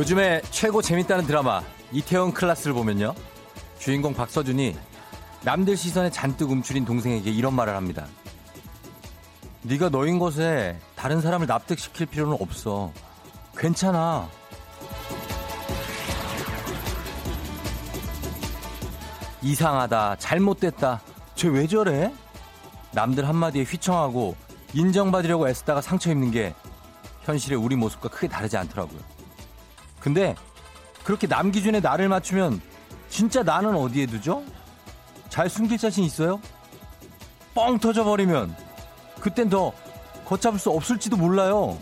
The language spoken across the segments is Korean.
요즘에 최고 재밌다는 드라마 이태원 클라스를 보면요. 주인공 박서준이 남들 시선에 잔뜩 움츠린 동생에게 이런 말을 합니다. 네가 너인 것에 다른 사람을 납득시킬 필요는 없어. 괜찮아. 이상하다. 잘못됐다. 쟤 왜 저래? 남들 한마디에 휘청하고 인정받으려고 애쓰다가 상처 입는 게 현실의 우리 모습과 크게 다르지 않더라고요. 근데 그렇게 남 기준에 나를 맞추면 진짜 나는 어디에 두죠? 잘 숨길 자신 있어요? 뻥 터져버리면 그땐 더 걷잡을 수 없을지도 몰라요.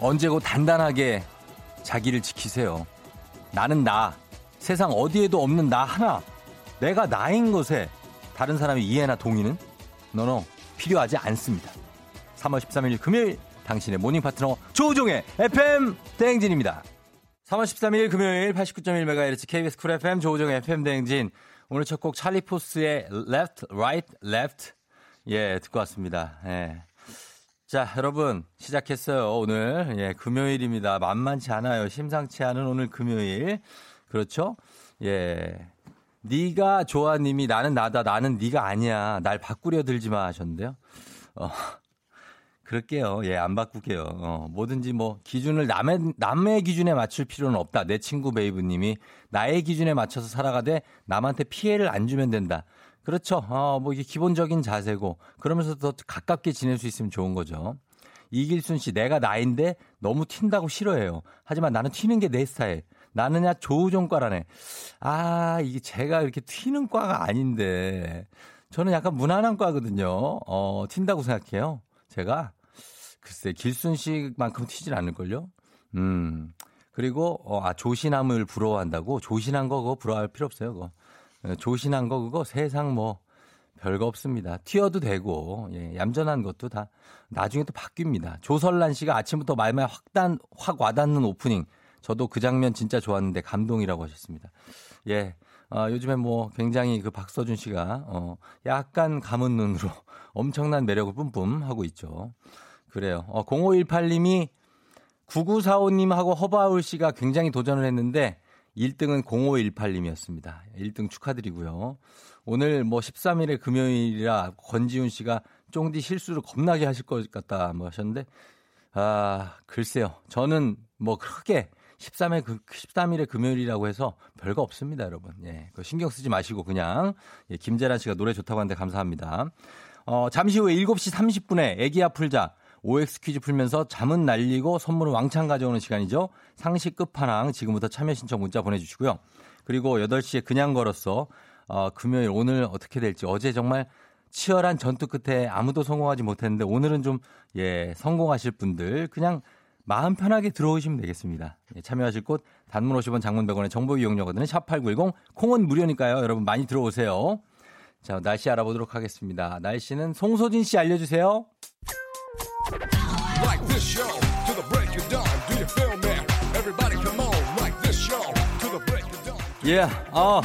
언제고 단단하게 자기를 지키세요. 나는 나. 세상 어디에도 없는 나 하나. 내가 나인 것에 다른 사람의 이해나 동의는 너너 필요하지 않습니다. 3월 13일 금요일 당신의 모닝 파트너 조우종의 FM 대행진입니다. 3월 13일 금요일 89.1MHz KBS 쿨 FM 조우종의 FM 대행진 오늘 첫 곡 찰리 푸스의 Left, Right, Left 예 듣고 왔습니다. 예. 자 여러분 시작했어요 오늘 예 금요일입니다. 만만치 않아요. 심상치 않은 오늘 금요일 그렇죠? 예 네가 좋아 님이 나는 나다 나는 네가 아니야 날 바꾸려 들지 마 하셨는데요. 어, 그럴게요. 예, 안 바꿀게요. 어, 뭐든지 뭐 기준을 남의 남의 기준에 맞출 필요는 없다. 내 친구 베이브 님이 나의 기준에 맞춰서 살아가되 남한테 피해를 안 주면 된다. 그렇죠. 어, 뭐 이게 기본적인 자세고 그러면서 더 가깝게 지낼 수 있으면 좋은 거죠. 이길순 씨, 내가 나인데 너무 튄다고 싫어해요. 하지만 나는 튀는 게 내 스타일. 나는야 조우종과라네. 아, 이게 제가 이렇게 튀는 과가 아닌데. 저는 약간 무난한 과거든요. 어, 튄다고 생각해요. 제가. 글쎄, 길순 씨만큼 튀질 않을걸요? 음. 그리고, 어, 아, 조신함을 부러워한다고? 조신한 거 그거 부러워할 필요 없어요, 그거. 어, 조신한 거 그거 세상 뭐, 별거 없습니다. 튀어도 되고, 예, 얌전한 것도 다 나중에 또 바뀝니다. 조설란 씨가 아침부터 말만 확단, 확 와닿는 오프닝. 저도 그 장면 진짜 좋았는데 감동이라고 하셨습니다. 예. 어, 요즘에 뭐 굉장히 그 박서준 씨가 어, 약간 감은 눈으로 엄청난 매력을 뿜뿜 하고 있죠. 그래요. 어, 0518님이 9945님하고 허바울 씨가 굉장히 도전을 했는데 1등은 0518님이었습니다. 1등 축하드리고요. 오늘 뭐 13일에 금요일이라 권지훈 씨가 쫑디 실수를 겁나게 하실 것 같다 뭐 하셨는데 아, 글쎄요. 저는 뭐 크게 13일, 13일에 금요일이라고 해서 별거 없습니다, 여러분. 예. 그 신경 쓰지 마시고 그냥, 예, 김재란 씨가 노래 좋다고 하는데 감사합니다. 어, 잠시 후에 7시 30분에 애기야 풀자. OX 퀴즈 풀면서 잠은 날리고 선물은 왕창 가져오는 시간이죠. 상식 끝판왕 지금부터 참여 신청 문자 보내주시고요. 그리고 8시에 그냥 걸었어. 어, 금요일 오늘 어떻게 될지 어제 정말 치열한 전투 끝에 아무도 성공하지 못했는데 오늘은 좀, 예, 성공하실 분들 그냥 마음 편하게 들어오시면 되겠습니다. 예, 참여하실 곳 단문 50원 장문 100원의 정보 이용료거든요. 샵8910 콩은 무료니까요. 여러분 많이 들어오세요. 자, 날씨 알아보도록 하겠습니다. 날씨는 송소진 씨 알려주세요. Like this show to the break of dawn. Do you feel me? Everybody come on. Like this show to the break of dawn. Yeah, uh.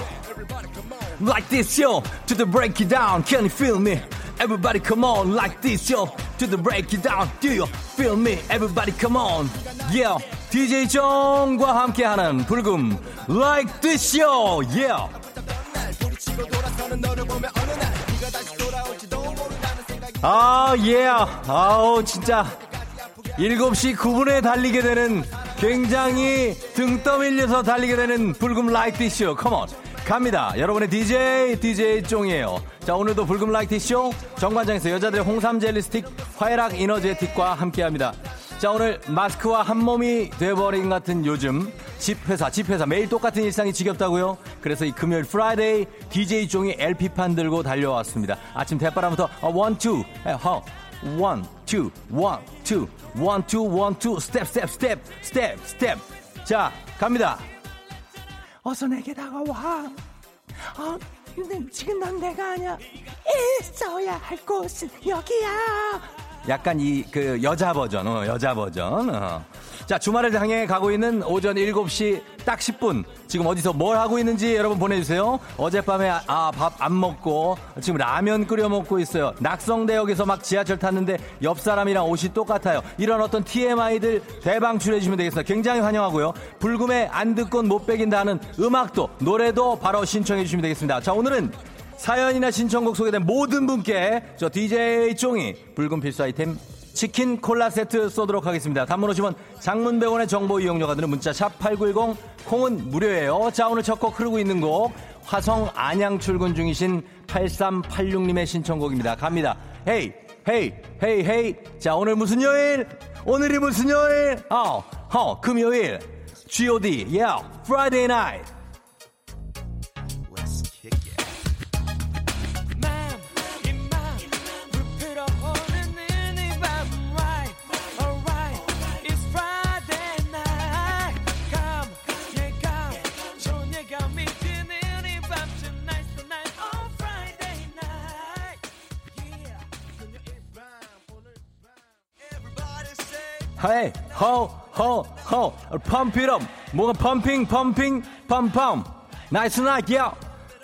Like this show to the break it down. Can you feel me? Everybody come on. Like this show to the break it down. Do you feel me? Everybody come on. Yeah. DJ 정과 함께하는 불금 Like this show. Yeah. 아, 예. 아우, 진짜. 7시 9분에 달리게 되는 굉장히 등 떠밀려서 달리게 되는 불금 라이트 디쇼. come on. 갑니다. 여러분의 DJ, DJ 쫑이에요. 자, 오늘도 불금 라이트 쇼 정관장에서 여자들의 홍삼 젤리 스틱 화애락 이너제틱과 함께 합니다. 자, 오늘 마스크와 한 몸이 돼버린 같은 요즘 집 회사, 집 회사 매일 똑같은 일상이 지겹다고요? 그래서 이 금요일 Friday DJ 쫑이 LP판 들고 달려왔습니다. 아침 대바람부터 one, two, 허, one, two, one, two, one, two, one, two, 스텝, 스텝, 스텝, 스텝, 스텝. 자, 갑니다. 어서 내게 다가와. 어, 근데 지금 넌 내가 아니야. 있어야 할 곳은 여기야. 약간 이 그 여자 버전, 어, 여자 버전. 어. 자, 주말을 향해 가고 있는 오전 7시 딱 10분. 지금 어디서 뭘 하고 있는지 여러분 보내주세요. 어젯밤에 아, 밥 안 먹고 지금 라면 끓여 먹고 있어요. 낙성대역에서 막 지하철 탔는데 옆 사람이랑 옷이 똑같아요. 이런 어떤 TMI들 대방출해주시면 되겠습니다. 굉장히 환영하고요. 불금에 안 듣곤 못 빼긴다는 음악도 노래도 바로 신청해 주시면 되겠습니다. 자, 오늘은 사연이나 신청곡 소개된 모든 분께 저 DJ 쫑이 붉은 필수 아이템 치킨 콜라 세트 쏘도록 하겠습니다. 단문 오시면 장문 100원의 정보 이용료가 드는 문자 샵 8910 콩은 무료예요. 자 오늘 첫 곡 흐르고 있는 곡 화성 안양 출근 중이신 8386님의 신청곡입니다. 갑니다. 헤이 헤이 헤이 헤이 자 오늘 무슨 요일? 오늘이 무슨 요일? 어, 어 금요일 G.O.D. Yeah, Friday night 호 펌피럼 뭐가 펌핑 펌핑 펌펌. 나이스 나이야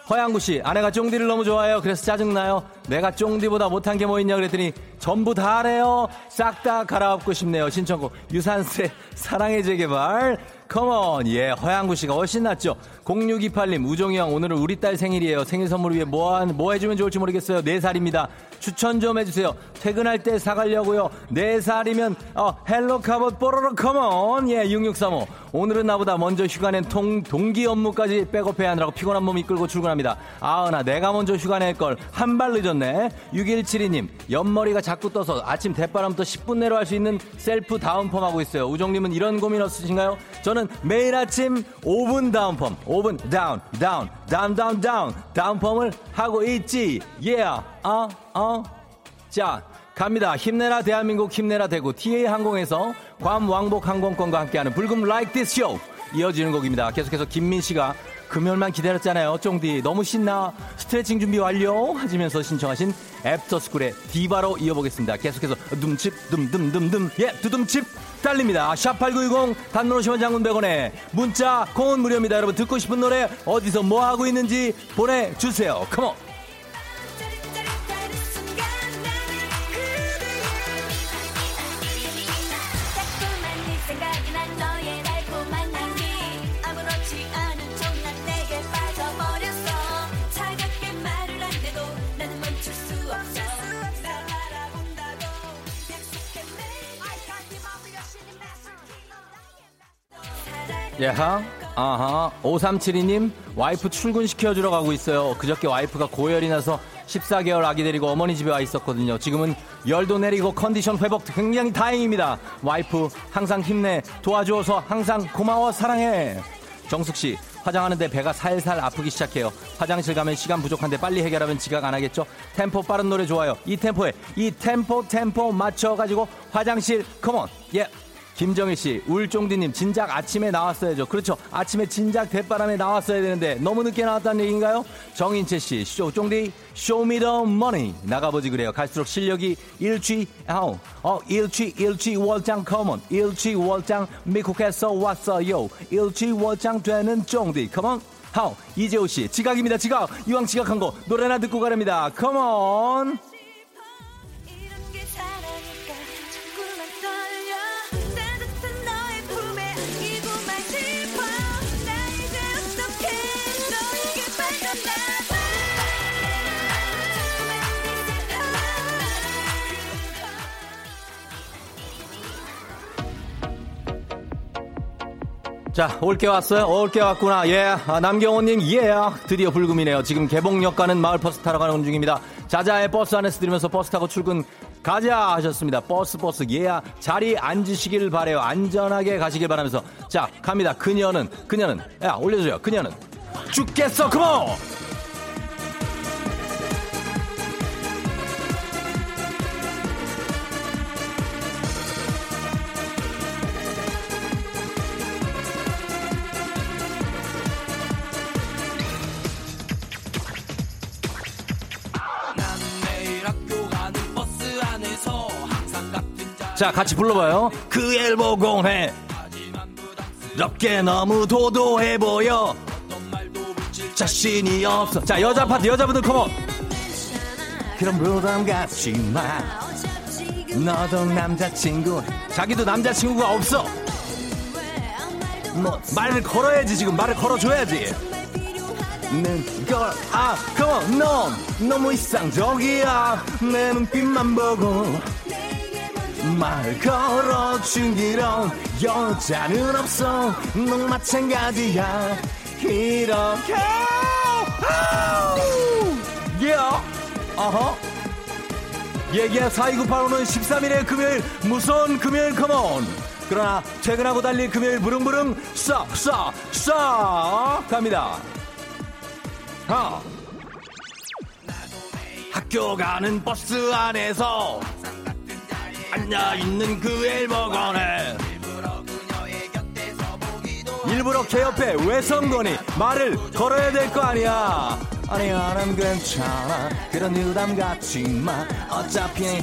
허양구 씨 아내가 쫑디를 너무 좋아해요. 그래서 짜증나요. 내가 쫑디보다 못한 게 뭐 있냐 그랬더니 전부 다 하래요. 싹 다 갈아엎고 싶네요. 신청곡. 유산세 사랑의 재개발. 컴온 예 허양구 씨가 훨씬 낫죠 0628님 우종이 형 오늘은 우리 딸 생일이에요. 생일 선물 위해 뭐, 뭐 해주면 좋을지 모르겠어요. 4살입니다. 추천 좀 해주세요. 퇴근할 때 사가려고요. 4살이면 어, 헬로 카봇 뽀로로 come on 예 6635 오늘은 나보다 먼저 휴가 낸 통, 동기 업무까지 백업해야 하느라고 피곤한 몸 이끌고 출근합니다. 아은아 내가 먼저 휴가 낼 걸 한 발 늦었네. 6172님 옆머리가 자꾸 떠서 아침 대바람부터 10분 내로 할 수 있는 셀프 다운펌 하고 있어요. 우종님은 이런 고민 없으신가요? 저는 매일 아침 5분 다운펌 5분 다운 다운 다운 다운 다운. 다운펌을 하고 있지. 예 yeah. 어 어. 자 갑니다. 힘내라 대한민국 힘내라 대구. TA 항공에서 괌 왕복 항공권과 함께하는 불금 디스코 이어지는 곡입니다. 계속해서 김민 씨가 금요일만 기다렸잖아요. 쫑디 너무 신나. 스트레칭 준비 완료. 하시면서 신청하신 애프터스쿨의 디바로 이어보겠습니다. 계속해서 둠칫 둠둠둠둠. 예 두둠칫 달립니다. 샵8910 단문 50원 장문 100원에 문자 콩은 무료입니다. 여러분 듣고 싶은 노래 어디서 뭐 하고 있는지 보내주세요. Come on. 예하, 아하, 5372님, 와이프 출근시켜주러 가고 있어요. 그저께 와이프가 고열이 나서 14개월 아기 데리고 어머니 집에 와 있었거든요. 지금은 열도 내리고 컨디션 회복 굉장히 다행입니다. 와이프, 항상 힘내, 도와줘서 항상 고마워, 사랑해. 정숙씨, 화장하는데 배가 살살 아프기 시작해요. 화장실 가면 시간 부족한데 빨리 해결하면 지각 안 하겠죠? 템포 빠른 노래 좋아요. 이 템포에, 이 템포, 템포 맞춰가지고 화장실, come on, 예. Yeah. 김정일 씨, 울쫑디님, 진작 아침에 나왔어야죠. 그렇죠. 아침에 진작 대바람에 나왔어야 되는데 너무 늦게 나왔다는 얘기인가요? 정인채 씨, 쇼, 쫑디, Show Me the Money. 나가보지 그래요. 갈수록 실력이 일취, 아우, 어, 일취, 일취 월장 come on. 일취 월장 미국에서 왔어요. 일취 월장 되는 쫑디. Come on. 하우, 이재호 씨, 지각입니다. 지각. 이왕 지각한 거 노래나 듣고 가랍니다. Come on. 자, 올게 왔어요? 올게 왔구나. 예. 아, 남경호님, 예. 드디어 불금이네요. 지금 개봉역 가는 마을 버스 타러 가는 중입니다. 자자의 버스 안에서 들으면서 버스 타고 출근 가자 하셨습니다. 버스 버스 예. 자리 앉으시길 바래요. 안전하게 가시길 바라면서 자 갑니다. 그녀는 그녀는 야 올려줘요. 그녀는 죽겠어. Come on. 자, 같이 불러봐요. 그 엘보 공해. 럽게 너무 도도해 보여. 자신이 없어. 자, 여자 파트, 여자분들 컴온. 그럼 부담 갖지 마. 너도 남자친구. 자기도 남자친구가 없어. 뭐, 말을 걸어야지, 지금. 말을 걸어줘야지. 는걸 아, 컴온, 넌 너무 이상적이야. 내 눈빛만 보고. 말 걸어주기로 여자는 없어. 넌 마찬가지야. 이렇게. 예 어허. 얘기야 4298호는 13일의 금요일. 무서운 금요일 컴온 그러나 퇴근하고 달릴 금요일 부릉부릉 싹싹싹 갑니다. 하. 학교 가는 버스 안에서 앉아있는 그 엘버건에 일부러 개 옆에 외성건이 말을 걸어야 될 거 아니야. 아니야 난 괜찮아. 그런 유담 갖지 마 어차피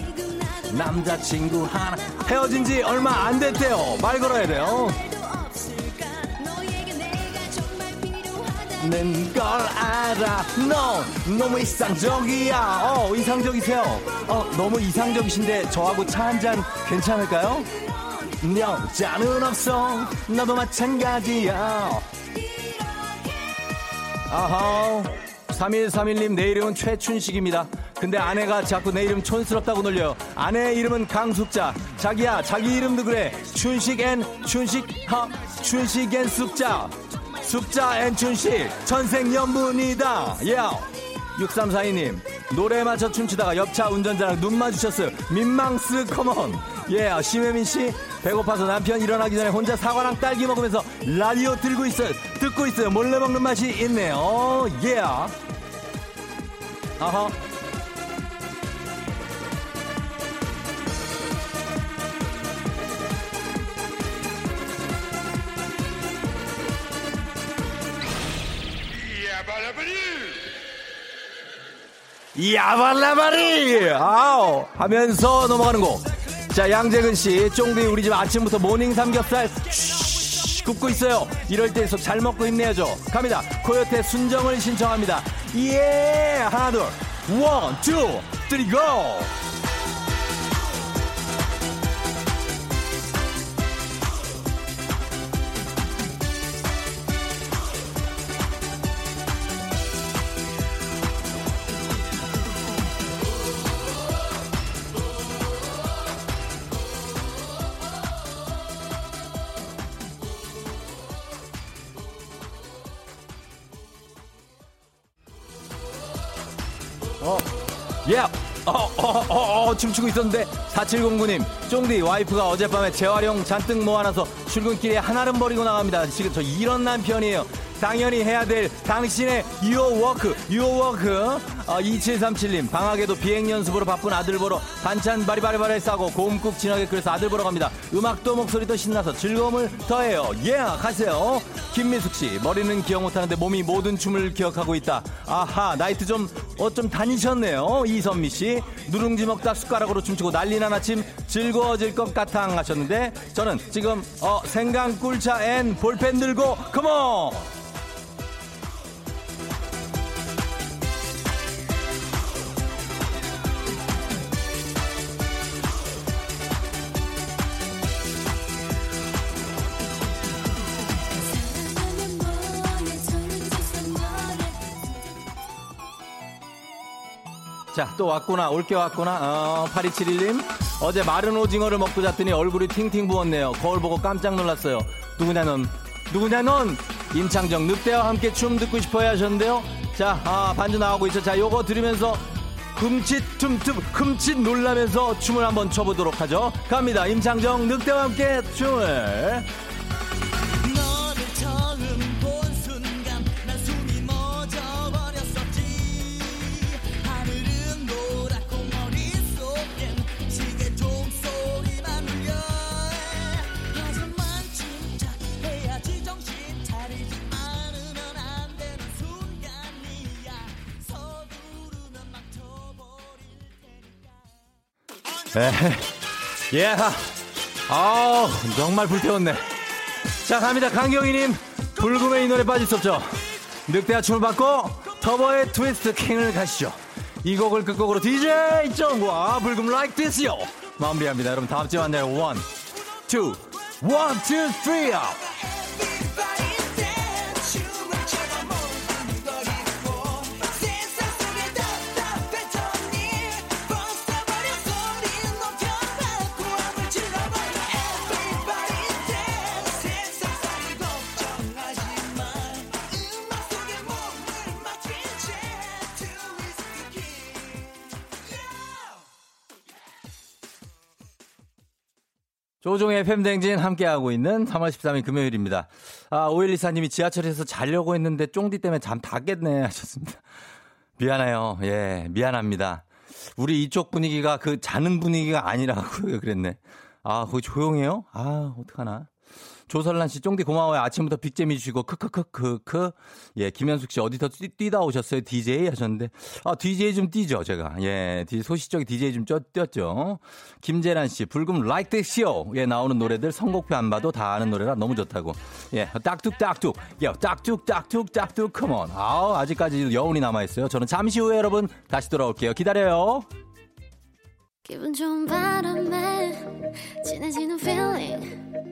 남자친구 하나. 헤어진 지 얼마 안 됐대요. 말 걸어야 돼요 는 걸 알아. 너 너무 이상적이야. 어 이상적이세요. 어 너무 이상적이신데 저하고 차 한 잔 괜찮을까요? 여자는 없어. 너도 마찬가지야. 아하. 3131님 내 이름은 최춘식입니다. 근데 아내가 자꾸 내 이름 촌스럽다고 놀려요. 아내의 이름은 강숙자. 자기야 자기 이름도 그래. 춘식 and 춘식 하 춘식 앤 숙자 숙자 앤 춘식 천생연분이다. 예 yeah. 6342님 노래 맞춰 춤추다가 옆차 운전자랑 눈 마주쳤어요. 민망스 come on. 예 yeah. 심혜민씨 배고파서 남편 일어나기 전에 혼자 사과랑 딸기 먹으면서 라디오 들고 있어요. 듣고 있어요. 몰래 먹는 맛이 있네요. 예 yeah. 아하 야발라바리! 아우! 하면서 넘어가는 곡. 자, 양재근 씨, 쫑디 우리 집 아침부터 morning 삼겹살 쉬, 굽고 있어요. 이럴 때일수록 잘 먹고 힘내야죠. 갑니다. 코요태 순정을 신청합니다. 예! 하나, 둘. One, two, three, go! 춤추고 있었는데 4709님, 쫑디 와이프가 어젯밤에 재활용 잔뜩 모아놔서 출근길에 한아름 버리고 나갑니다. 지금 저 이런 남편이에요. 당연히 해야 될 당신의 유어워크, 유어워크. 어, 2737님, 방학에도 비행 연습으로 바쁜 아들 보러 반찬 바리바리바리 싸고 곰국 진하게 끓여서 아들 보러 갑니다. 음악도 목소리도 신나서 즐거움을 더해요. 예, yeah, 가세요. 김미숙 씨, 머리는 기억 못하는데 몸이 모든 춤을 기억하고 있다. 아하, 나이트 좀, 어, 좀 다니셨네요. 이선미 씨, 누룽지 먹다 숟가락으로 춤추고 난리난 아침 즐거워질 것 같아 하셨는데, 저는 지금, 어, 생강 꿀차 and 볼펜 들고, come on! 자, 또 왔구나. 올게 왔구나. 어, 8271님. 어제 마른 오징어를 먹고 잤더니 얼굴이 팅팅 부었네요. 거울 보고 깜짝 놀랐어요. 누구냐, 넌? 누구냐, 넌? 임창정, 늑대와 함께 춤 듣고 싶어야 하셨는데요. 자, 아, 반주 나오고 있죠. 자, 요거 들으면서 흠칫 틈틈 흠칫 놀라면서 춤을 한번 춰보도록 하죠. 갑니다. 임창정, 늑대와 함께 춤을. 에 예. 아 정말 불태웠네. 자, 갑니다. 강경희님. 불금의 이 노래 빠질 수 없죠. 늑대와 춤을 받고 터보의 Twist King을 가시죠. 이 곡을 끝곡으로 DJ 정과 불금 나이트 디스코. 마무리합니다. 여러분 다음 주에 만나요. One, two, one, two, three, 조종의 FM댕진 함께하고 있는 3월 13일 금요일입니다. 아, 오일리사님이 지하철에서 자려고 했는데 쫑디 때문에 잠 다 깼네 하셨습니다. 미안해요. 예, 미안합니다. 우리 이쪽 분위기가 그 자는 분위기가 아니라고 그랬네. 아, 거기 조용해요? 아, 어떡하나. 조설란 씨, 쫑디 고마워요. 아침부터 빅재미 주시고, 크크크크크. 예, 김현숙 씨, 어디서 뛰, 다 오셨어요? DJ 하셨는데. 아, DJ 좀 뛰죠, 제가. 예, 소시적인 DJ 좀 뛰었죠. 김재란 씨, 불금 Like This Show. 예, 나오는 노래들 선곡표 안 봐도 다 아는 노래라 너무 좋다고. 예, 딱뚝, 딱뚝. 예, 딱뚝, 딱뚝, 딱뚝, 컴온. 아우, 아직까지 여운이 남아있어요. 저는 잠시 후에 여러분 다시 돌아올게요. 기다려요. 기분 좋은 바람에 진해지는 feeling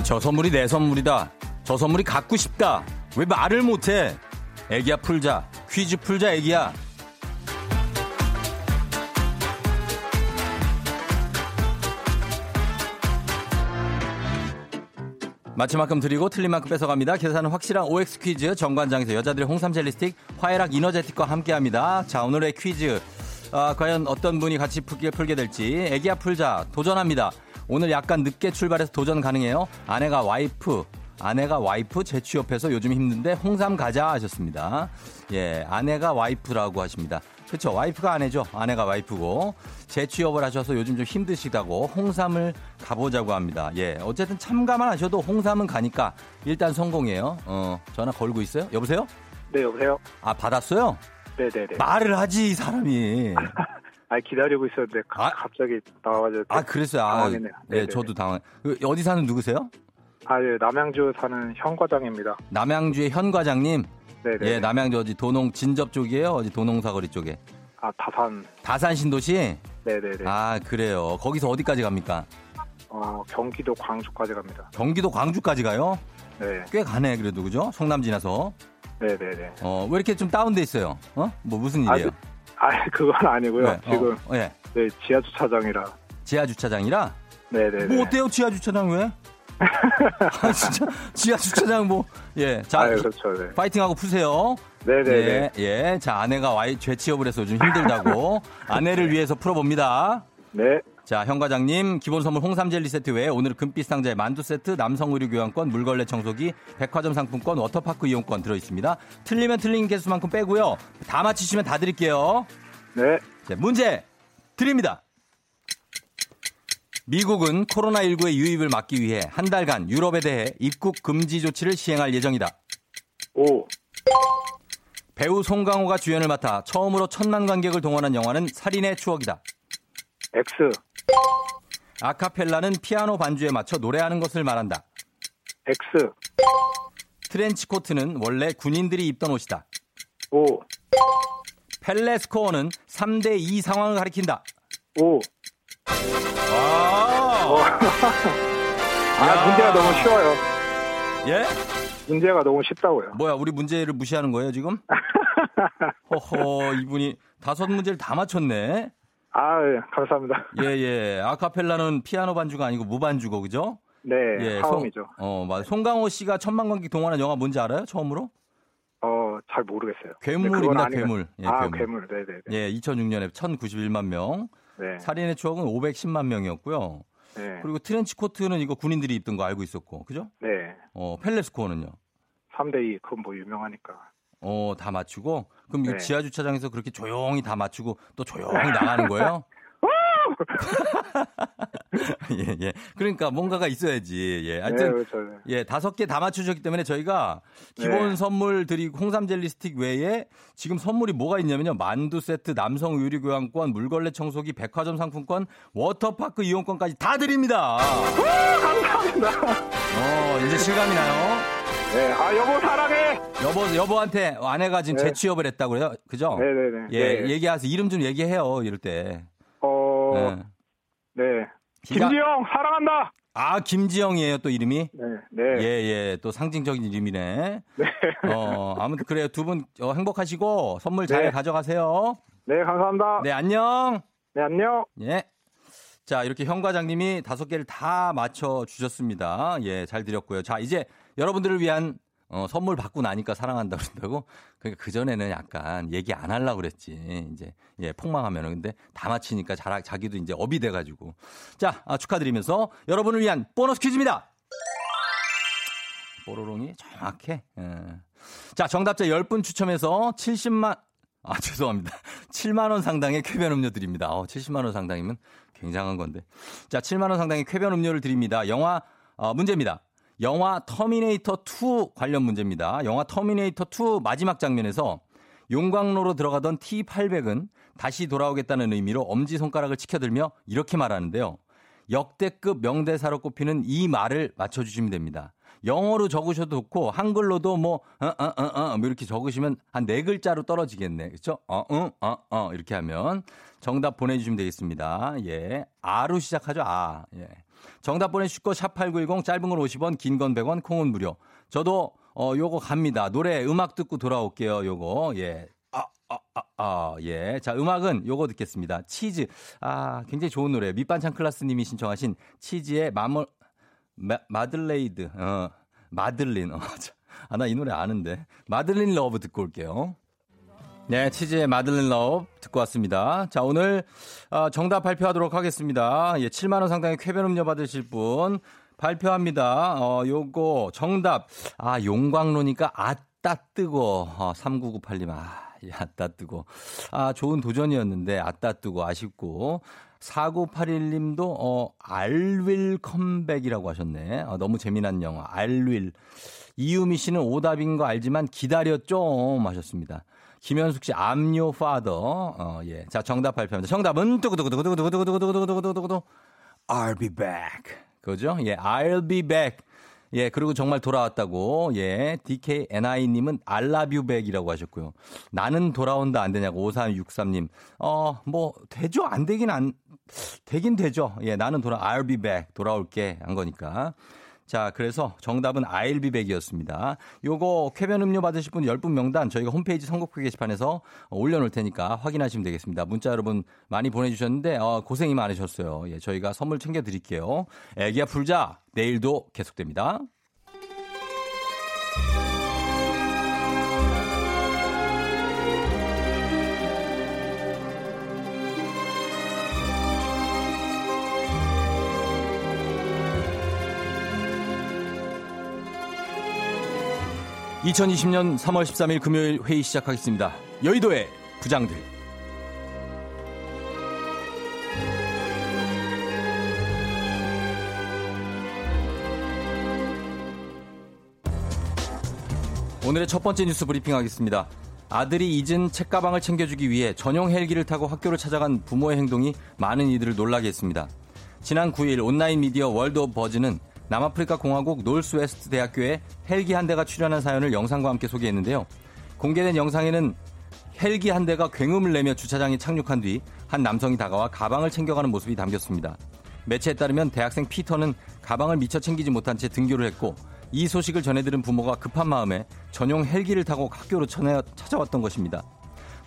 저 선물이 내 선물이다. 저 선물이 갖고 싶다. 왜 말을 못해? 애기야 풀자. 퀴즈 풀자 애기야. 맞힌 만큼 드리고 틀린 만큼 뺏어갑니다. 계산은 확실한 OX 퀴즈 정관장에서 여자들의 홍삼 젤리 스틱 화해락 이너제틱과 함께합니다. 자 오늘의 퀴즈 아, 과연 어떤 분이 같이 풀게, 풀게 될지 애기야 풀자 도전합니다. 오늘 약간 늦게 출발해서 도전 가능해요. 아내가 와이프, 아내가 와이프 제 취업해서 요즘 힘든데 홍삼 가자 하셨습니다. 예, 아내가 와이프라고 하십니다. 그렇죠. 와이프가 아내죠. 아내가 와이프고 재취업을 하셔서 요즘 좀 힘드시다고 홍삼을 가보자고 합니다. 예, 어쨌든 참가만 하셔도 홍삼은 가니까 일단 성공이에요. 어, 전화 걸고 있어요? 여보세요? 네, 여보세요. 아 받았어요? 네네네. 말을 하지 사람이. 아 기다리고 있었는데 아, 갑자기 나와가지고. 아 그랬어요. 아, 네, 네, 저도 당황. 그, 어디 사는 누구세요? 아, 예, 남양주 사는 현 과장입니다. 남양주의 현 과장님. 네, 네. 예, 남양주 어디 도농 진접 쪽이에요? 어디 도농 사거리 쪽에? 아, 다산. 다산 신도시? 네, 네, 네. 아, 그래요. 거기서 어디까지 갑니까? 어, 경기도 광주까지 갑니다. 경기도 광주까지 가요? 네. 꽤 가네, 그래도 그죠? 성남 지나서. 네, 네, 네. 어, 왜 이렇게 좀 다운돼 있어요? 어? 뭐 무슨 일이에요? 아, 아, 그건 아니고요. 네. 지금 어, 예. 네, 지하 주차장이라. 지하 주차장이라? 네, 네. 뭐 어때요, 지하 주차장 왜? 아, 진짜 지하 주차장 뭐 예. 자, 아, 그렇죠. 네. 파이팅하고 푸세요. 네, 네, 네. 예. 예. 자, 아내가 와이 죄 취업을 해서 좀 힘들다고 아내를 위해서 풀어 봅니다. 네. 자, 현 과장님, 기본 선물 홍삼 젤리 세트 외에 오늘 금빛 상자에 만두 세트, 남성 의류 교환권, 물걸레 청소기, 백화점 상품권, 워터파크 이용권 들어 있습니다. 틀리면 틀린 개수만큼 빼고요. 다 맞히시면 다 드릴게요. 네. 자, 문제 드립니다. 미국은 코로나19의 유입을 막기 위해 한 달간 유럽에 대해 입국 금지 조치를 시행할 예정이다. 오. 배우 송강호가 주연을 맡아 처음으로 천만 관객을 동원한 영화는 살인의 추억이다. X. 아카펠라는 피아노 반주에 맞춰 노래하는 것을 말한다. X. 트렌치 코트는 원래 군인들이 입던 옷이다. 오. 펠레 스코어는 3대 2 상황을 가리킨다. 오. 아, 아 문제가 너무 쉬워요. 예? 문제가 너무 쉽다고요. 뭐야, 우리 문제를 무시하는 거예요, 지금? 허허, 이분이 다섯 문제를 다 맞췄네. 아, 예, 감사합니다. 예, 예. 아카펠라는 피아노 반주가 아니고 무반주고, 그죠? 네, 예, 처음이죠. 어, 맞아. 송강호 씨가 천만 관객 동원한 영화 뭔지 알아요? 처음으로? 어, 잘 모르겠어요. 괴물입니다, 괴물. 예, 아, 괴물. 괴물. 네, 네, 네. 예, 2006년에 1091만 명. 네. 살인의 추억은 510만 명이었고요. 네. 그리고 트렌치 코트는 이거 군인들이 입던 거 알고 있었고, 그죠? 네. 어, 펠레스코어는요? 3대2, 그건 뭐 유명하니까. 어, 다 맞추고? 그럼 네. 지하 주차장에서 그렇게 조용히 다 맞추고 또 조용히 나가는 거예요? 예, 예. 그러니까 뭔가가 있어야지. 예. 하여튼, 네, 그렇죠. 네. 예, 다섯 개 다 맞추셨기 때문에 저희가 기본 네. 선물 드리고 홍삼 젤리 스틱 외에 지금 선물이 뭐가 있냐면요. 만두 세트, 남성 의류 교환권, 물걸레 청소기, 백화점 상품권, 워터파크 이용권까지 다 드립니다. 감사합니다. 어, 이제 실감이 나요? 네, 아, 여보, 사랑해! 여보, 여보한테 아내가 지금 네. 재취업을 했다고요? 그죠? 네네네. 예, 네. 얘기하세요. 이름 좀 얘기해요, 이럴 때. 어, 네. 네. 김지영 사랑한다. 아 김지영이에요 또 이름이? 네, 네. 예, 예. 또 상징적인 이름이네. 네. 어, 아무튼 그래요. 두분 어, 행복하시고 선물 잘 네. 가져가세요. 네, 감사합니다. 네, 안녕. 네, 안녕. 예. 자, 이렇게 현 과장님이 다섯 개를 다 맞춰 주셨습니다. 예, 잘 드렸고요. 자, 이제 여러분들을 위한 어, 선물 받고 나니까 사랑한다 그런다고? 그러니까 그전에는 약간 얘기 안 하려고 그랬지. 이제, 예, 폭망하면은. 근데 다 맞히니까 자, 자기도 이제 업이 돼가지고. 자, 아, 축하드리면서 여러분을 위한 보너스 퀴즈입니다. 뽀로롱이 정확해. 예. 자, 정답자 10분 추첨해서 70만, 아, 죄송합니다. 7만원 상당의 쾌변 음료 드립니다. 어, 70만원 상당이면 굉장한 건데. 자, 7만원 상당의 쾌변 음료를 드립니다. 영화, 어, 문제입니다. 영화 터미네이터 2 관련 문제입니다. 영화 터미네이터 2 마지막 장면에서 용광로로 들어가던 T800은 다시 돌아오겠다는 의미로 엄지손가락을 치켜들며 이렇게 말하는데요. 역대급 명대사로 꼽히는 이 말을 맞춰주시면 됩니다. 영어로 적으셔도 좋고 한글로도 뭐, 어, 어, 어, 어, 뭐 이렇게 적으시면 한 네 글자로 떨어지겠네. 그쵸? 어, 응, 어, 어, 이렇게 하면 정답 보내주시면 되겠습니다. 예. 아로 시작하죠, 아. 예. 정답 보내주실 거 샵8910 짧은 건 50원, 긴 건 100원, 콩은 무료. 저도 어 요거 갑니다. 노래 음악 듣고 돌아올게요. 요거. 예. 아, 아, 아, 아, 예. 자, 음악은 요거 듣겠습니다. 치즈. 아, 굉장히 좋은 노래. 밑반찬 클라스님이 신청하신 치즈의 마멀, 마, 마들레이드. 어, 마들린. 어, 아, 나 이 노래 아는데. Madeleine Love 듣고 올게요. 네, 치즈의 Madeleine Love 듣고 왔습니다. 자, 오늘 어, 정답 발표하도록 하겠습니다. 예, 7만 원 상당의 쾌변 음료 받으실 분 발표합니다. 어, 요거 정답. 아, 용광로니까 아따 뜨고. 어, 3998님. 아, 예, 아따 뜨고. 아, 좋은 도전이었는데 아따 뜨고 아쉽고. 4981님도 어, 알윌 컴백이라고 하셨네. 어, 너무 재미난 영화. 알윌. 이유미 씨는 오답인 거 알지만 기다려 좀 하셨습니다. 김현숙 씨, your father. 어, 예. 자, 정답 발표합니다. 정답은 두구두구두구두구두구두구두구두구두구두구 I'll be back. 그죠? 예, I'll be back. 예, 그리고 정말 돌아왔다고. 예, DKNI님은 back이라고 하셨고요. 나는 돌아온다 안 되냐고 5363님. 어, 뭐, 되죠? 안 되긴 안, 되긴 되죠. 예, 나는 돌아, I'll be back. 돌아올게. 한 거니까. 자, 그래서 정답은 아일비백이었습니다. 요거 쾌변 음료 받으실 분 10분 명단 저희가 홈페이지 선곡표 게시판에서 올려놓을 테니까 확인하시면 되겠습니다. 문자 여러분 많이 보내주셨는데 어, 고생이 많으셨어요. 예, 저희가 선물 챙겨드릴게요. 애기야 풀자 내일도 계속됩니다. 2020년 3월 13일 금요일 회의 시작하겠습니다. 여의도의 부장들. 오늘의 첫 번째 뉴스 브리핑 하겠습니다. 아들이 잊은 책가방을 챙겨주기 위해 전용 헬기를 타고 학교를 찾아간 부모의 행동이 많은 이들을 놀라게 했습니다. 지난 9일 온라인 미디어 World of Buzz는 남아프리카 공화국 놀스웨스트 대학교에 헬기 한 대가 출연한 사연을 영상과 함께 소개했는데요. 공개된 영상에는 헬기 한 대가 굉음을 내며 주차장에 착륙한 뒤 한 남성이 다가와 가방을 챙겨가는 모습이 담겼습니다. 매체에 따르면 대학생 피터는 가방을 미처 챙기지 못한 채 등교를 했고 이 소식을 전해들은 부모가 급한 마음에 전용 헬기를 타고 학교로 찾아왔던 것입니다.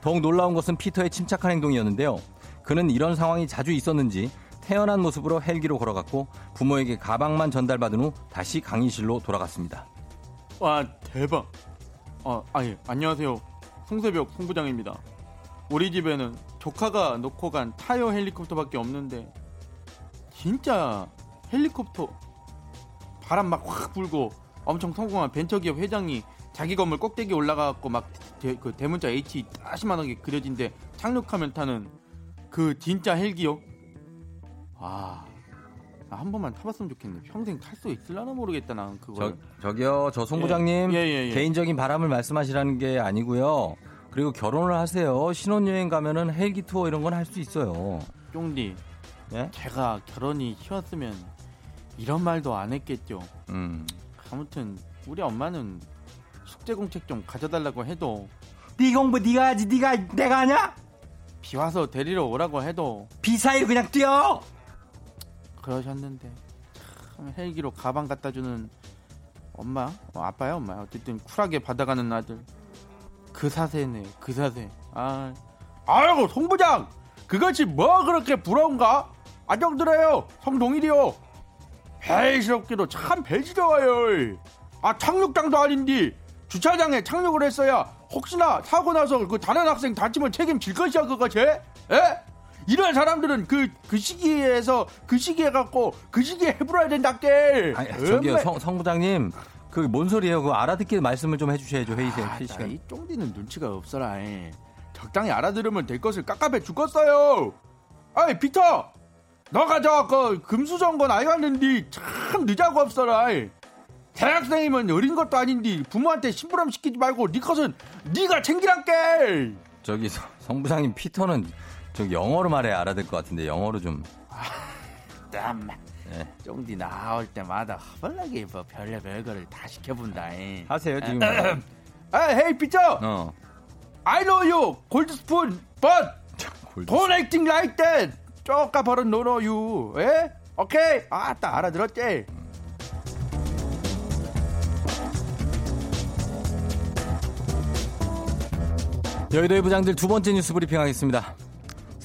더욱 놀라운 것은 피터의 침착한 행동이었는데요. 그는 이런 상황이 자주 있었는지 태어난 모습으로 헬기로 걸어갔고 부모에게 가방만 전달받은 후 다시 강의실로 돌아갔습니다. 와 대박. 아, 아예 안녕하세요. 송세벽 송부장입니다. 우리 집에는 조카가 놓고 간 타이어 헬리콥터밖에 없는데 진짜 헬리콥터 바람 막 확 불고 엄청 성공한 벤처기업 회장이 자기 건물 꼭대기 올라가갖고 막 그 대문자 H 따시만하게 그려진데 착륙하면 타는 그 진짜 헬기요. 아, 한 번만 타봤으면 좋겠네. 평생 탈 수 있을라나 모르겠다 나는 그거. 저, 저기요, 저 송부장님 예, 예, 예, 예, 개인적인 바람을 말씀하시라는 게 아니고요. 그리고 결혼을 하세요. 신혼여행 가면은 헬기 투어 이런 건 할 수 있어요. 쫑디, 예? 제가 결혼이 쉬웠으면 이런 말도 안 했겠죠. 음. 아무튼 우리 엄마는 숙제 공책 좀 가져달라고 해도 네 공부 네가 하지 네가 내가 하냐? 비 와서 데리러 오라고 해도 비 사이로 그냥 뛰어. 그러셨는데 참 헬기로 가방 갖다 주는 엄마, 어, 아빠야 엄마. 어쨌든 쿨하게 받아가는 아들. 그 사세네, 그 사세. 아, 아이고 송 부장, 그것이 뭐 그렇게 부러운가? 아정들어요, 성동일이요. 배이스럽게도 참 배지러워요. 아 착륙장도 아닌디 주차장에 착륙을 했어야 혹시나 사고 나서 그 다른 학생 다치면 책임질 것이야 그것이? 에? 이런 사람들은 그, 그 시기에서 그 시기에 갖고 그 시기에 해불어야 된다께. 아니, 저기요, 성, 성 부장님. 그 뭔 소리예요? 그 알아듣게 말씀을 좀 해주셔야죠 회의 아, 시간. 이 쫑디는 눈치가 없어라. 적당히 알아들으면 될 것을 깝깝해 죽겠어요. 아이 피터, 너가 저그 금수저건 아이왔는데 참 늦자고 없어라. 대학생이면 어린 것도 아닌데 부모한테 심부름 시키지 말고 네 것은 네가 챙기란게. 저기 성 부장님 피터는 저 영어로 말해야 알아들 것 같은데 영어로 좀. 아, 땀만. 네. 쫑디 나올 때마다 허벌나게 뭐 별의 별거를 다 시켜본다. 잉. 하세요 지금. 아, 헤이 피터. 어. I know you, 골드 스푼, but don't acting like that. 쪼까 버릇 no know you. 에? 오케이. 아따 알아들었지. 여의도 의 부장들 두 번째 뉴스 브리핑 하겠습니다.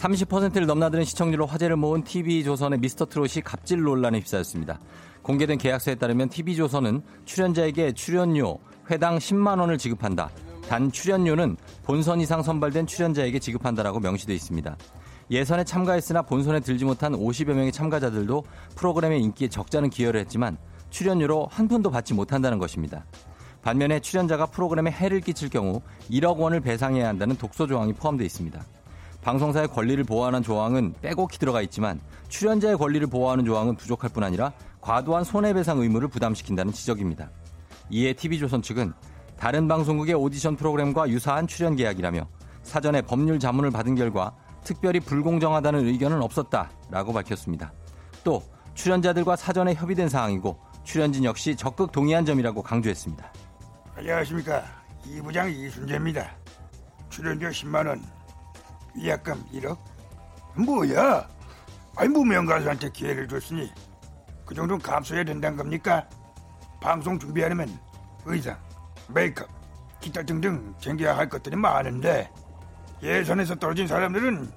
30%를 넘나드는 시청률로 화제를 모은 TV조선의 미스터 트롯이 갑질 논란에 휩싸였습니다. 공개된 계약서에 따르면 TV조선은 출연자에게 출연료 회당 10만 원을 지급한다. 단 출연료는 본선 이상 선발된 출연자에게 지급한다라고 명시되어 있습니다. 예선에 참가했으나 본선에 들지 못한 50여 명의 참가자들도 프로그램의 인기에 적잖은 기여를 했지만 출연료로 한 푼도 받지 못한다는 것입니다. 반면에 출연자가 프로그램에 해를 끼칠 경우 1억 원을 배상해야 한다는 독소 조항이 포함되어 있습니다. 방송사의 권리를 보호하는 조항은 빼곡히 들어가 있지만 출연자의 권리를 보호하는 조항은 부족할 뿐 아니라 과도한 손해배상 의무를 부담시킨다는 지적입니다. 이에 TV조선 측은 다른 방송국의 오디션 프로그램과 유사한 출연 계약이라며 사전에 법률 자문을 받은 결과 특별히 불공정하다는 의견은 없었다라고 밝혔습니다. 또 출연자들과 사전에 협의된 사항이고 출연진 역시 적극 동의한 점이라고 강조했습니다. 안녕하십니까 이 부장 이순재입니다. 출연료 10만 원 위약금 1억? 뭐야? 아니 무명 가수한테 기회를 줬으니 그 정도는 감수해야 된다는 겁니까? 방송 준비하려면 의상, 메이크업, 기타 등등 챙겨야 할 것들이 많은데 예선에서 떨어진 사람들은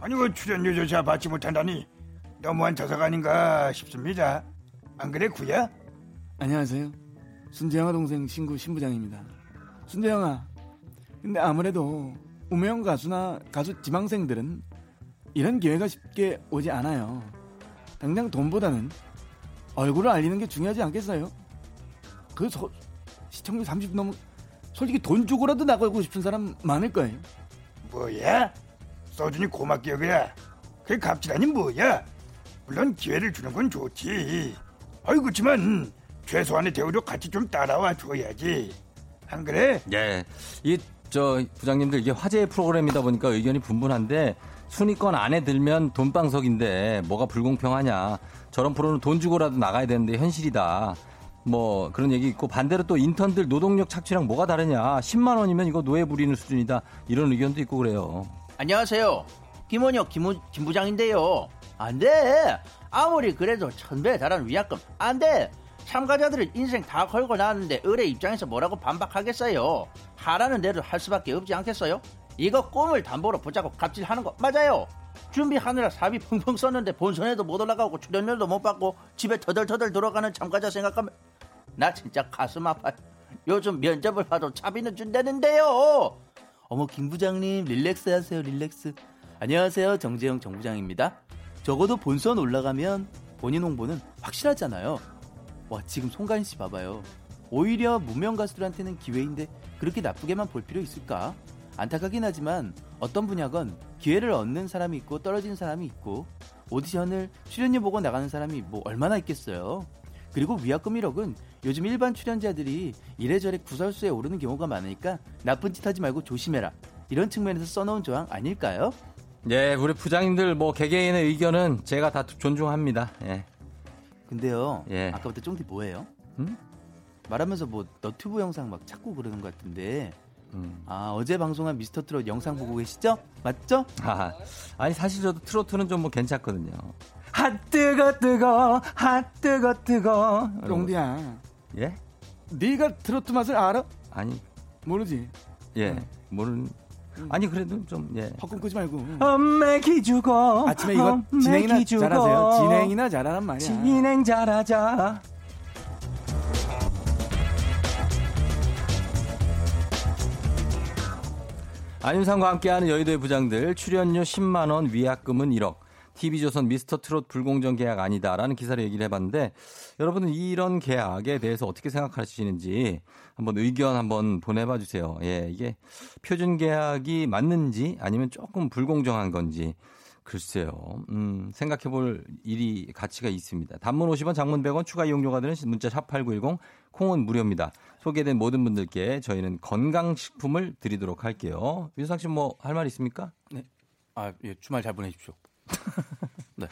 아니 그 출연료조차 받지 못한다니 너무한 자석 아닌가 싶습니다. 안 그래 구야? 안녕하세요. 순재영아 동생 친구 신부장입니다. 순재영아, 근데 아무래도 우명 가수나 가수 지망생들은 이런 기회가 쉽게 오지 않아요. 당장 돈보다는 얼굴을 알리는 게 중요하지 않겠어요? 그 소, 시청률 30 넘은 솔직히 돈 주고라도 나가고 싶은 사람 많을 거예요. 뭐야? 써주니 고맙게 여겨야. 그 갑질하니 뭐야? 물론 기회를 주는 건 좋지. 아이 그렇지만 최소한의 대우도 같이 좀 따라와 줘야지. 안 그래? 예. 이 저 부장님들 이게 화제의 프로그램이다 보니까 의견이 분분한데 순위권 안에 들면 돈방석인데 뭐가 불공평하냐. 저런 프로는 돈 주고라도 나가야 되는데 현실이다. 뭐 그런 얘기 있고 반대로 또 인턴들 노동력 착취랑 뭐가 다르냐. 10만 원이면 이거 노예 부리는 수준이다. 이런 의견도 있고 그래요. 안녕하세요. 김원혁 김, 김 부장인데요. 안 돼. 아무리 그래도 천배 달하는 위약금 안 돼. 참가자들은 인생 다 걸고 나왔는데 의뢰 입장에서 뭐라고 반박하겠어요? 하라는 대로 할 수밖에 없지 않겠어요? 이거 꿈을 담보로 붙잡고 갑질하는 거 맞아요. 준비하느라 사비 펑펑 썼는데 본선에도 못 올라가고 출연료도 못 받고 집에 터덜터덜 들어가는 참가자 생각하면 나 진짜 가슴 아파요. 요즘 면접을 봐도 차비는 준다는데요. 어머 김 부장님 릴렉스 하세요 릴렉스. 안녕하세요 정재영 정 부장입니다. 적어도 본선 올라가면 본인 홍보는 확실하잖아요. 와 지금 송가인 씨 봐봐요. 오히려 무명 가수들한테는 기회인데 그렇게 나쁘게만 볼 필요 있을까? 안타깝긴 하지만 어떤 분야건 기회를 얻는 사람이 있고 떨어지는 사람이 있고 오디션을 출연료 보고 나가는 사람이 뭐 얼마나 있겠어요. 그리고 위약금 1억은 요즘 일반 출연자들이 이래저래 구설수에 오르는 경우가 많으니까 나쁜 짓 하지 말고 조심해라. 이런 측면에서 써놓은 조항 아닐까요? 예, 우리 부장님들 뭐 개개인의 의견은 제가 다 존중합니다. 예. 근데요. 예. 아까부터 쫑디 뭐예요? 음? 말하면서 뭐 너튜브 영상 막 찾고 그러는 것 같은데. 음. 아 어제 방송한 미스터 트롯 영상 보고 계시죠? 맞죠? 아, 아니 사실 저도 트로트는 좀 뭐 괜찮거든요. 핫 뜨거 뜨거 핫 뜨거 뜨거. 쫑디야. 예? 네가 트로트 맛을 알아? 아니 모르지. 예 응. 모르는. 아니 그래도 좀 예. 팝콘 끄지 말고. 엄매 기주고 아침에 이거 진행이나. 잘하세요. 진행이나 잘하란 말이야. 진행 잘하자. 안윤상과 함께하는 여의도의 부장들 출연료 10만 원, 위약금은 1억. TV조선 미스터 트롯 불공정 계약 아니다라는 기사를 얘기를 해봤는데 여러분은 이런 계약에 대해서 어떻게 생각하시는지 한번 의견 한번 보내봐 주세요. 예, 이게 표준 계약이 맞는지 아니면 조금 불공정한 건지 글쎄요. 음, 생각해 볼 일이 가치가 있습니다. 단문 50원, 장문 100원 추가 이용료가 드는 문자 샵 8910 콩은 무료입니다. 소개된 모든 분들께 저희는 건강식품을 드리도록 할게요. 유상 씨 뭐 할 말 있습니까? 아 예, 주말 잘 보내십시오. 네.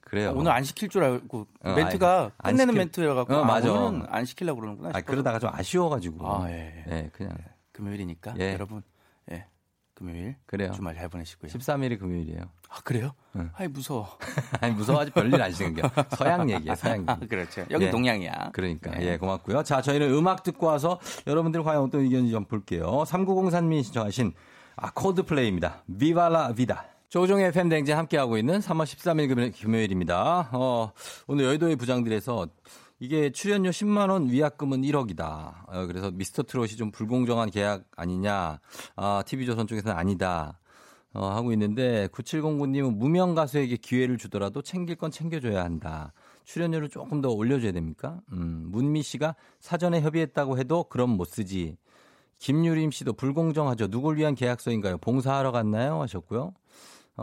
그래요. 아, 오늘 안 시킬 줄 알고 어, 멘트가 안 끝내는 시킬- 멘트라 갖고 어, 아, 맞아. 오늘은 안 시키려고 그러는구나. 아. 그러다가 좀 아쉬워 가지고. 아, 예, 예. 네, 그냥. 금요일이니까 예. 여러분 예 금요일 그래요. 주말 잘 보내시고요. 13일이 금요일이에요. 아 그래요? 응. 아이 무서워. 아니, 무서워하지 별일 아니시는 게. 서양 얘기예요, 서양 아, 얘기. 그렇죠. 여기 예. 동양이야. 그러니까 네. 예 고맙고요. 자 저희는 음악 듣고 와서 여러분들 과연 어떤 의견인지 좀 볼게요. 3903님이 신청하신 아 코드플레이입니다. 비발라 비다. 조종의 댕진 함께하고 있는 3월 13일 금요- 금요일입니다. 어, 오늘 여의도의 부장들에서 이게 출연료 10만 원 위약금은 1억이다. 어, 그래서 미스터 트롯이 좀 불공정한 계약 아니냐. 아, TV조선 쪽에서는 아니다. 어, 하고 있는데 9709님은 무명 가수에게 기회를 주더라도 챙길 건 챙겨줘야 한다. 출연료를 조금 더 올려줘야 됩니까? 음, 문미 씨가 사전에 협의했다고 해도 그럼 못 쓰지. 김유림 씨도 불공정하죠. 누굴 위한 계약서인가요? 봉사하러 갔나요? 하셨고요.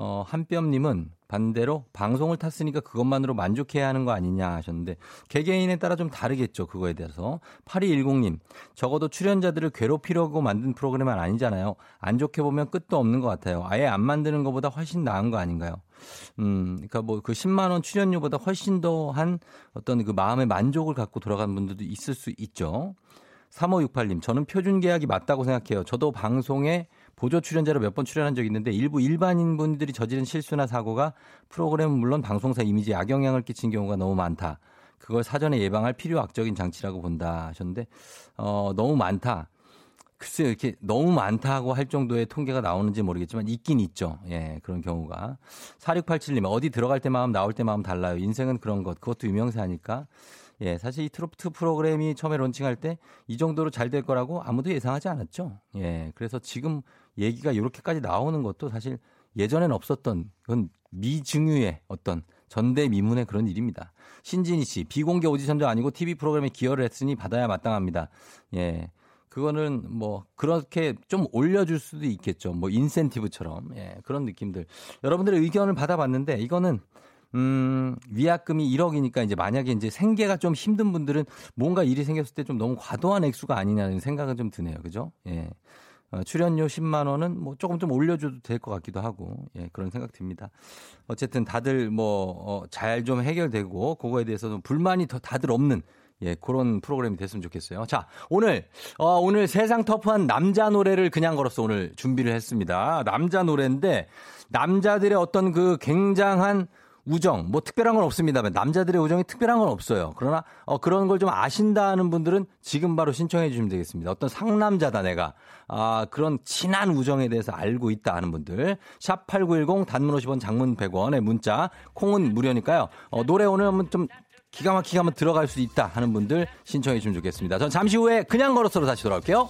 어, 한뼘님은 반대로 방송을 탔으니까 그것만으로 만족해야 하는 거 아니냐 하셨는데 개개인에 따라 좀 다르겠죠. 그거에 대해서. 8210님, 적어도 출연자들을 괴롭히려고 만든 프로그램은 아니잖아요. 안 좋게 보면 끝도 없는 것 같아요. 아예 안 만드는 것보다 훨씬 나은 거 아닌가요? 음, 그러니까 뭐 그 10만 원 출연료보다 훨씬 더 한 어떤 그 마음의 만족을 갖고 돌아가는 분들도 있을 수 있죠. 3568님, 저는 표준 계약이 맞다고 생각해요. 저도 방송에 보조 출연자로 몇 번 출연한 적이 있는데 일부 일반인 분들이 저지른 실수나 사고가 프로그램은 물론 방송사 이미지에 악영향을 끼친 경우가 너무 많다. 그걸 사전에 예방할 필요악적인 장치라고 본다 하셨는데 어, 너무 많다. 글쎄요, 이렇게 너무 많다고 할 정도의 통계가 나오는지 모르겠지만 있긴 있죠. 예, 그런 경우가. 4687님, 어디 들어갈 때 마음, 나올 때 마음 달라요. 인생은 그런 것. 그것도 유명세 아닐까? 예, 사실 이 트로트 프로그램이 처음에 론칭할 때 이 정도로 잘 될 거라고 아무도 예상하지 않았죠. 예, 그래서 지금 얘기가 이렇게까지 나오는 것도 사실 예전엔 없었던 그건 미증유의 어떤 전대미문의 그런 일입니다. 신진희 씨, 비공개 오디션도 아니고 TV 프로그램에 기여를 했으니 받아야 마땅합니다. 예. 그거는 뭐 그렇게 좀 올려줄 수도 있겠죠. 뭐 인센티브처럼 예, 그런 느낌들. 여러분들의 의견을 받아봤는데 이거는 음, 위약금이 1억이니까 이제 만약에 이제 생계가 좀 힘든 분들은 뭔가 일이 생겼을 때 좀 너무 과도한 액수가 아니냐는 생각은 좀 드네요. 그죠? 예. 어, 출연료 10만 원은 뭐 조금 좀 올려줘도 될 것 같기도 하고 예, 그런 생각 듭니다. 어쨌든 다들 뭐 잘 좀 해결되고 그거에 대해서는 불만이 더 다들 없는 예, 그런 프로그램이 됐으면 좋겠어요. 자, 오늘, 어, 오늘 세상 터프한 남자 노래를 그냥 걸어서 오늘 준비를 했습니다. 남자 노래인데, 남자들의 어떤 그 굉장한 우정, 뭐 특별한 건 없습니다. 남자들의 우정이 특별한 건 없어요. 그러나, 어, 그런 걸 좀 아신다는 분들은 지금 바로 신청해 주시면 되겠습니다. 어떤 상남자다 내가. 아, 그런 친한 우정에 대해서 알고 있다 하는 분들. 샵 8910 단문 50원 장문 100원의 문자, 콩은 무료니까요. 어, 노래 오늘 한번 좀 기가 막히게 한번 들어갈 수 있다 하는 분들 신청해 주시면 좋겠습니다. 전 잠시 후에 그냥 걸어서로 다시 돌아올게요.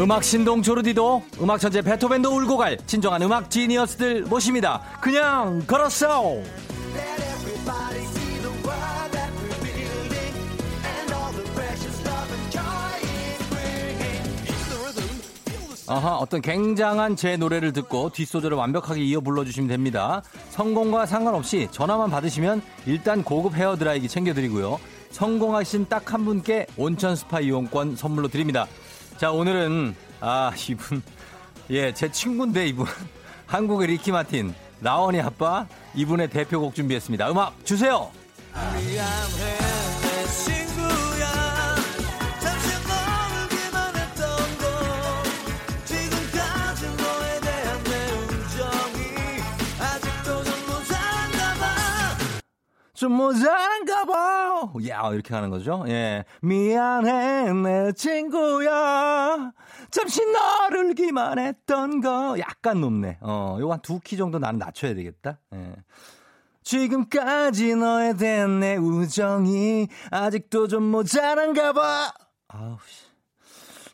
음악 신동 조르디도 음악 천재 베토벤도 울고 갈 진정한 음악 지니어스들 모십니다. 그냥 걸었어. 아하, 어떤 굉장한 제 노래를 듣고 뒷소절을 완벽하게 이어 불러주시면 됩니다. 성공과 상관없이 전화만 받으시면 일단 고급 헤어드라이기 챙겨드리고요. 성공하신 딱 한 분께 온천 스파 이용권 선물로 드립니다. 자, 오늘은, 아, 이분, 예, 제 친구인데 이분. 한국의 리키 마틴, 라원이 아빠, 이분의 대표곡 준비했습니다. 음악 주세요! 미안해 좀 모자란가 봐. 야, 이렇게 하는 거죠. 예. 미안해, 내 친구야. 잠시 너를 기만 했던 거. 약간 높네. 어, 요거 한 두 키 정도 나는 낮춰야 되겠다. 예. 지금까지 너에 대한 내 우정이 아직도 좀 모자란가 봐. 아우, 씨.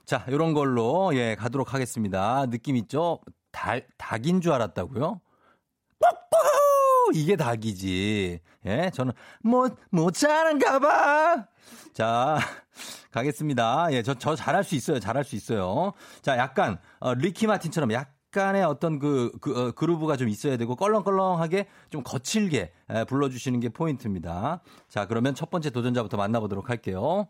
자, 요런 걸로, 예, 가도록 하겠습니다. 느낌 있죠? 달, 닭인 줄 알았다고요? 뽀뽀! 이게 닭이지. 예, 저는 뭐, 뭐 잘한가 봐. 자, 가겠습니다. 예, 저, 저 잘할 수 있어요. 잘할 수 있어요. 자, 약간, 어, 리키 마틴처럼 약간의 어떤 그, 그 어, 그루브가 좀 있어야 되고 껄렁껄렁하게 좀 거칠게 에, 불러주시는 게 포인트입니다. 자, 그러면 첫 번째 도전자부터 만나보도록 할게요.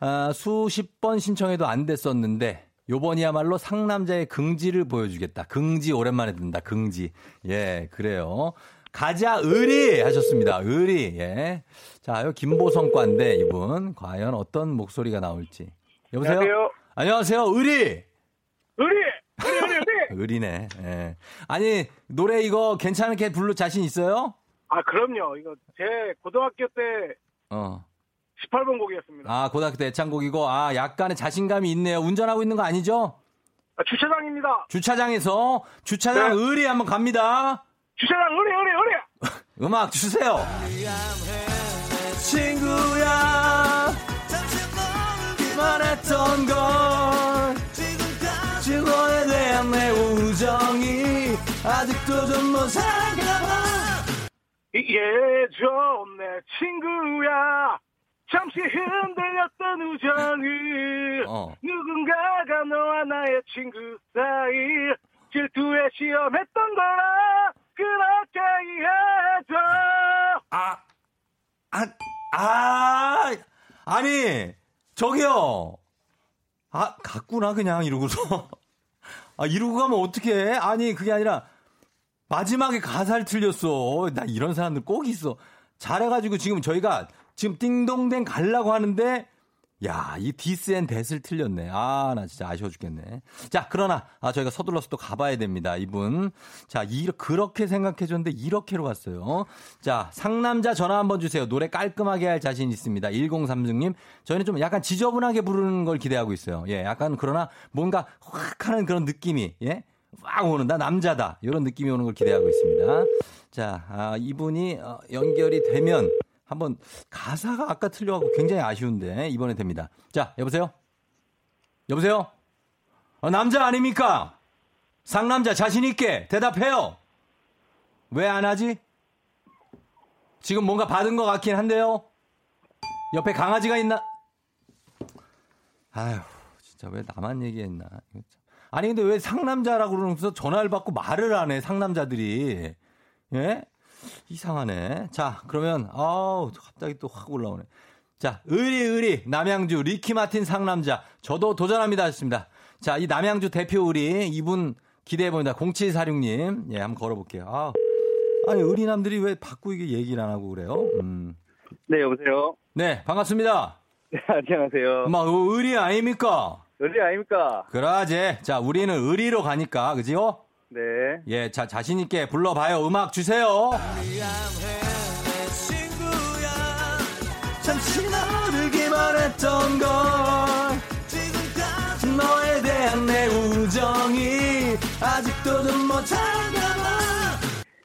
아, 수십 번 신청해도 안 됐었는데 요번이야말로 상남자의 긍지를 보여주겠다. 긍지 오랜만에 듣는다. 긍지. 예, 그래요. 가자 의리 하셨습니다. 의리. 예. 자, 요 김보성과인데 이분 과연 어떤 목소리가 나올지. 여보세요? 안녕하세요. 안녕하세요. 의리. 의리! 의리, 의리, 의리! 의리네. 예. 아니, 노래 이거 괜찮게 부를 자신 있어요? 아, 그럼요. 이거 제 고등학교 때 어. 18번 곡이었습니다. 아, 고등학교 때 애창곡이고 아, 약간의 자신감이 있네요. 운전하고 있는 거 아니죠? 아, 주차장입니다. 주차장에서 주차장 네. 의리 한번 갑니다. 주차장 의리, 의리, 의리! 음악 주세요. 친구야, 말했던 걸 너에 대한 내 우정이 아직도 좀 모자란가 봐. 예전 내 친구야 잠시 흔들렸던 우정을 어. 누군가가 너와 나의 친구 사이 질투에 시험했던 거라 그렇게 이해해줘 아, 아, 아, 아니, 저기요. 아, 갔구나, 그냥, 이러고서. 아, 이러고 가면 어떡해? 아니, 그게 아니라, 마지막에 가사를 틀렸어. 나 이런 사람들 꼭 있어. 잘해가지고 지금 저희가 지금 띵동댕 가려고 하는데, 야, 이 this and that을 틀렸네. 아, 나 진짜 아쉬워 죽겠네. 자, 그러나, 아, 저희가 서둘러서 또 가봐야 됩니다, 이분. 자, 이, 그렇게 생각해줬는데, 이렇게로 갔어요. 자, 상남자 전화 한번 주세요. 노래 깔끔하게 할 자신 있습니다. 1036님. 저희는 좀 약간 지저분하게 부르는 걸 기대하고 있어요. 예, 약간 그러나 뭔가 확 하는 그런 느낌이, 예? 막 오는, 나 남자다. 이런 느낌이 오는 걸 기대하고 있습니다. 자, 아, 이분이 어, 연결이 되면, 한번 가사가 아까 틀려갖고 굉장히 아쉬운데 이번에 됩니다. 자 여보세요. 여보세요. 어, 남자 아닙니까? 상남자 자신 있게 대답해요. 왜 안 하지? 지금 뭔가 받은 것 같긴 한데요. 옆에 강아지가 있나? 아휴 진짜 왜 나만 얘기했나? 아니 근데 왜 상남자라고 그러면서 전화를 받고 말을 안 해? 상남자들이 예? 이상하네. 자, 그러면, 아우, 갑자기 또 확 올라오네. 자, 의리, 의리, 남양주, 리키 마틴 상남자. 저도 도전합니다. 하셨습니다. 자, 이 남양주 대표 의리, 이분 기대해봅니다. 0746님. 예, 한번 걸어볼게요. 아, 아니, 의리남들이 왜 바꾸게 얘기를 안 하고 그래요? 음. 네 여보세요 네, 반갑습니다. 네, 안녕하세요. 막 의리 아닙니까? 의리 아닙니까? 그러지. 자, 우리는 의리로 가니까, 그지요? 네. 예, 자, 자신있게 불러봐요. 음악 주세요. 잠시 너를 기만 했던 걸 너에 대한 내 우정이 아직도 좀 못한가 봐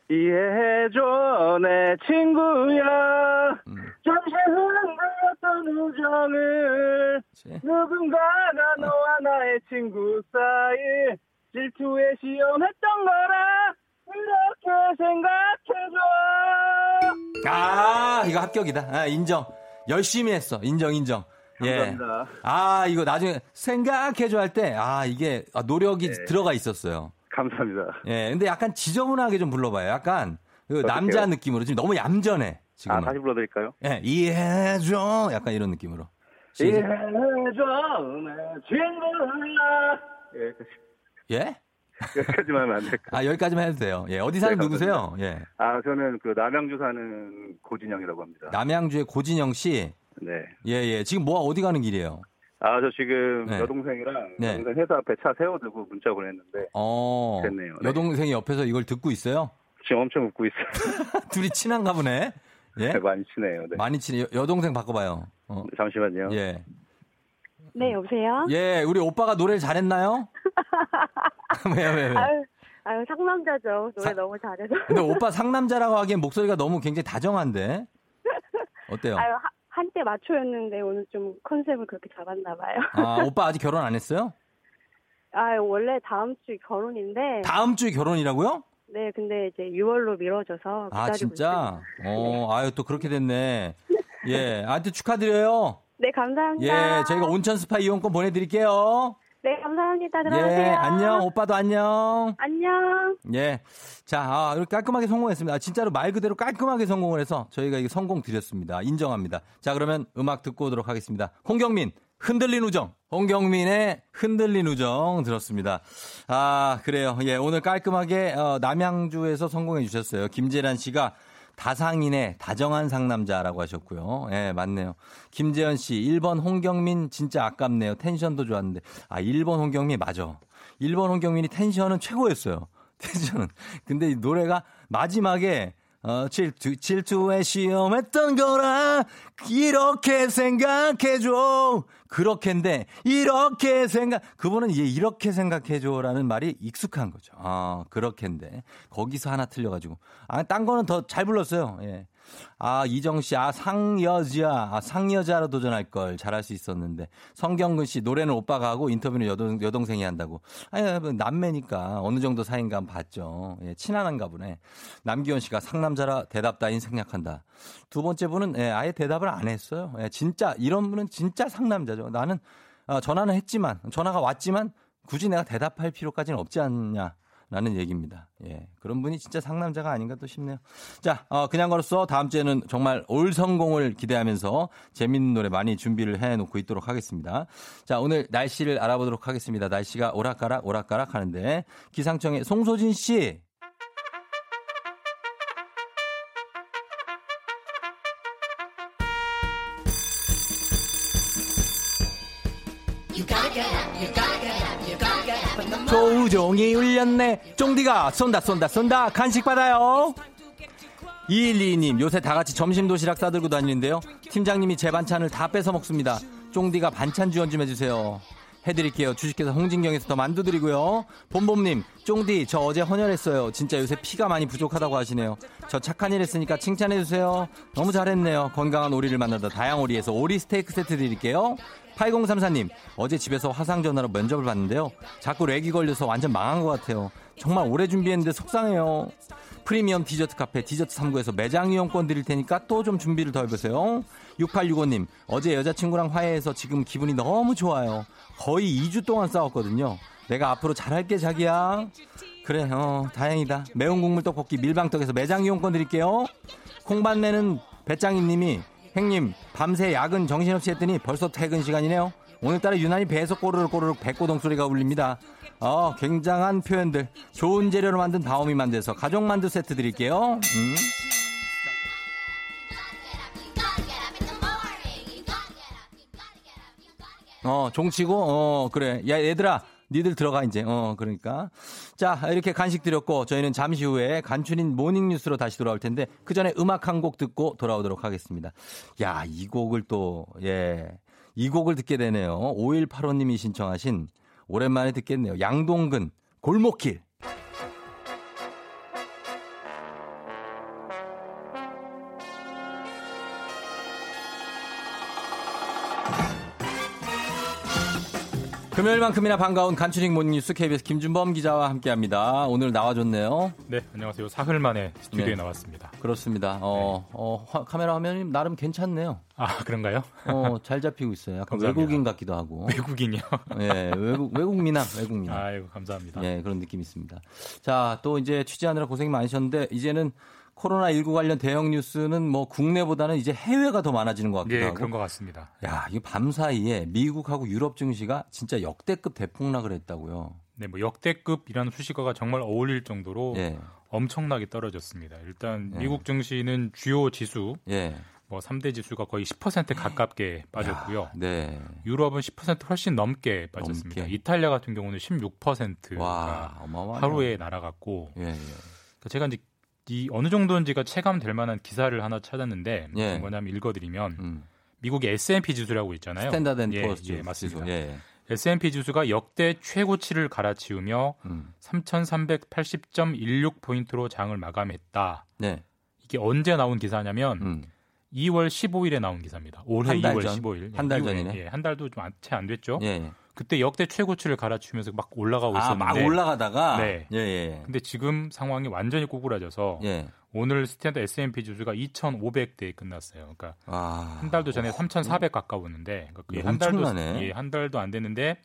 이해해줘, 내 친구야. 음. 잠시 흔들렸던 우정을 누군가가 너와 나의 친구 사이 질투에 시험했던 거라 이렇게 생각해줘. 아, 이거 합격이다. 아, 인정. 열심히 했어. 인정, 인정. 감사합니다. 예. 아, 이거 나중에 생각해줘 할 때, 아, 이게 아, 노력이 네. 들어가 있었어요. 감사합니다. 예. 근데 약간 지저분하게 좀 불러봐요. 약간 그? 남자 느낌으로. 지금 너무 얌전해. 지금. 아, 은 다시 불러드릴까요? 예, 이해해줘. 약간 이런 느낌으로. 이해해줘, 내 친구야. 예. 예? 여기까지만 하면 안 될까? 아, 여기까지만 해도 돼요. 예. 어디 사는 네, 누구세요? 예. 아, 저는 그 남양주 사는 고진영이라고 합니다. 남양주의 고진영 씨. 네. 예, 예. 지금 뭐 어디 가는 길이에요? 아, 저 지금 네. 여동생이랑 네. 여동생 회사 앞에 차 세워두고 문자 보냈는데 어. 됐네요. 네. 여동생이 옆에서 이걸 듣고 있어요? 지금 엄청 웃고 있어요. 둘이 친한가 보네. 예? 네, 많이 친해요. 네. 많이 친해. 여- 여동생 바꿔봐요. 어. 잠시만요. 예. 네, 여보세요? 예, 우리 오빠가 노래를 잘했나요? 왜요, 왜요, 왜요? 아유, 아유, 상남자죠. 노래 사- 너무 잘해서. 근데 오빠 상남자라고 하기엔 목소리가 너무 굉장히 다정한데? 어때요? 아유, 하- 한때 마초였는데 오늘 좀 컨셉을 그렇게 잡았나 봐요. 아, 오빠 아직 결혼 안 했어요? 아, 원래 다음 주 결혼인데. 다음 주에 결혼이라고요? 네, 근데 이제 6월로 미뤄져서 아, 기다리고 진짜? 있습니다. 어, 아유, 또 그렇게 됐네. 예, 하여튼 축하드려요. 네, 감사합니다. 예, 저희가 온천 스파 이용권 보내드릴게요. 네, 감사합니다. 들어가세요. 예, 안녕. 오빠도 안녕. 안녕. 예. 자, 아, 깔끔하게 성공했습니다. 아, 진짜로 말 그대로 깔끔하게 성공을 해서 저희가 이게 성공 드렸습니다. 인정합니다. 자, 그러면 음악 듣고 오도록 하겠습니다. 홍경민, 흔들린 우정. 홍경민의 흔들린 우정 들었습니다. 아, 그래요. 예, 오늘 깔끔하게 어, 남양주에서 성공해 주셨어요. 김재란 씨가 다상인의 다정한 상남자라고 하셨고요. 예, 맞네요. 김재현 씨, 1번 홍경민 진짜 아깝네요. 텐션도 좋았는데. 아, 1번 홍경민 맞아. 1번 홍경민이 텐션은 최고였어요. 텐션은. 근데 이 노래가 마지막에 어, 질투, 질투에 시험했던 거라, 이렇게 생각해줘. 그렇게인데, 이렇게 생각, 그분은 이제 이렇게 생각해줘라는 말이 익숙한 거죠. 아, 그렇게인데. 거기서 하나 틀려가지고. 아, 딴 거는 더 잘 불렀어요. 예. 아, 이정 씨, 아, 상여자, 아, 상여자로 도전할 걸 잘할 수 있었는데. 성경근 씨, 노래는 오빠가 하고 인터뷰는 여동, 여동생이 한다고. 아니, 뭐 남매니까 어느 정도 한번 봤죠. 예, 친한가 보네. 남기현 씨가 상남자라 대답 따윈 생략한다. 두 번째 분은 예, 아예 대답을 안 했어요. 예, 진짜, 이런 분은 진짜 상남자죠. 나는 어, 전화는 했지만, 전화가 왔지만 굳이 내가 대답할 필요까지는 없지 않냐. 라는 얘기입니다. 예. 그런 분이 진짜 상남자가 아닌가 또 싶네요. 자, 어, 그냥 걸었어. 다음 주에는 정말 올 성공을 기대하면서 재밌는 노래 많이 준비를 해 놓고 있도록 하겠습니다. 자, 오늘 날씨를 알아보도록 하겠습니다. 날씨가 오락가락 오락가락 하는데 기상청의 송소진 씨. 조우종이 울렸네. 쫑디가 쏜다 쏜다 쏜다 간식 받아요. 212님 요새 다 같이 점심 도시락 싸들고 다니는데요. 팀장님이 제 반찬을 다 뺏어 먹습니다. 쫑디가 반찬 지원 좀 해주세요. 해드릴게요. 주식회사 홍진경에서 더 만두 드리고요. 봄봄님, 쫑디, 저 어제 헌혈했어요. 진짜 요새 피가 많이 부족하다고 하시네요. 저 착한 일 했으니까 칭찬해주세요. 너무 잘했네요. 건강한 오리를 만나다 다양오리에서 오리 스테이크 세트 드릴게요. 8034님, 어제 집에서 화상전화로 면접을 봤는데요. 자꾸 렉이 걸려서 완전 망한 것 같아요. 정말 오래 준비했는데 속상해요. 프리미엄 디저트 카페 디저트 3구에서 매장 이용권 드릴 테니까 또 좀 준비를 더 해보세요. 6865님, 어제 여자친구랑 화해해서 지금 기분이 너무 좋아요. 거의 2주 동안 싸웠거든요. 내가 앞으로 잘할게, 자기야. 그래, 어, 다행이다. 매운 국물 떡볶이 밀방떡에서 매장 이용권 드릴게요. 콩반내는 배짱이 님이, 행님, 밤새 야근 정신없이 했더니 벌써 퇴근 시간이네요. 오늘따라 유난히 배에서 꼬르륵 꼬르륵 뱃고동 소리가 울립니다. 어, 굉장한 표현들. 좋은 재료로 만든 다오미 만두에서 가족 만두 세트 드릴게요. 음. 어, 종치고, 어, 그래. 야, 얘들아, 니들 들어가, 이제. 어, 그러니까. 자, 이렇게 간식 드렸고, 저희는 잠시 후에 간추린 모닝 뉴스로 다시 돌아올 텐데, 그 전에 음악 한 곡 듣고 돌아오도록 하겠습니다. 야, 이 곡을 또, 예. 이 곡을 듣게 되네요. 5185님이 신청하신, 오랜만에 듣겠네요. 양동근, 골목길. 금요일만큼이나 반가운 간추린 모닝뉴스 KBS 김준범 기자와 함께합니다. 오늘 나와줬네요. 네, 안녕하세요. 사흘 만에 스튜디오에 네. 나왔습니다. 그렇습니다. 어, 어, 화- 카메라 화면이 나름 괜찮네요. 아, 그런가요? 어, 잘 잡히고 있어요. 약간 감사합니다. 외국인 같기도 하고. 외국인이요? 예, 외국, 외국 미남, 외국 미남. 아이고, 감사합니다. 예, 그런 느낌이 있습니다. 자, 또 이제 취재하느라 고생 많으셨는데, 이제는 코로나19 관련 대형 뉴스는 뭐 국내보다는 이제 해외가 더 많아지는 것 같기도 예, 하고. 그런 것 같습니다. 야, 이게 밤 사이에 미국하고 유럽 증시가 진짜 역대급 대폭락을 했다고요. 네, 뭐 역대급이라는 수식어가 정말 어울릴 정도로 예, 엄청나게 떨어졌습니다. 일단 예. 미국 증시는 주요 지수 예. 뭐 3대 지수가 거의 10% 가깝게 빠졌고요. 네. 유럽은 10% 훨씬 넘게 빠졌습니다. 넘게. 이탈리아 같은 경우는 16%가 와. 하루에 날아갔고 예, 예. 그러니까 제가 이제 이 어느 정도인지가 체감될 만한 기사를 하나 찾았는데 예. 뭐냐 면 읽어드리면 음. 미국의 S&P 지수라고 있잖아요. Standard and 예, Poor's 예, 맞습니다. 예. S&P 지수가 역대 최고치를 갈아치우며 음. 3,380.16 포인트로 장을 마감했다. 네. 이게 언제 나온 기사냐면 음. 2월 15일에 나온 기사입니다. 올해 한달 2월 전? 15일. 한달 이후에, 전이네. 예, 한 달도 좀 채 안 됐죠. 예, 예. 그때 역대 최고치를 갈아치우면서 막 올라가고 아, 있었는데 막 올라가다가 네. 예, 예. 근데 지금 상황이 완전히 꼬꾸라져서 예. 오늘 스탠드 S&P 지수가 2,500대에 끝났어요. 그러니까 아. 한 달도 전에 3,400 가까웠는데 그러니까 그게 예, 한 달도. 예, 한 달도 안 됐는데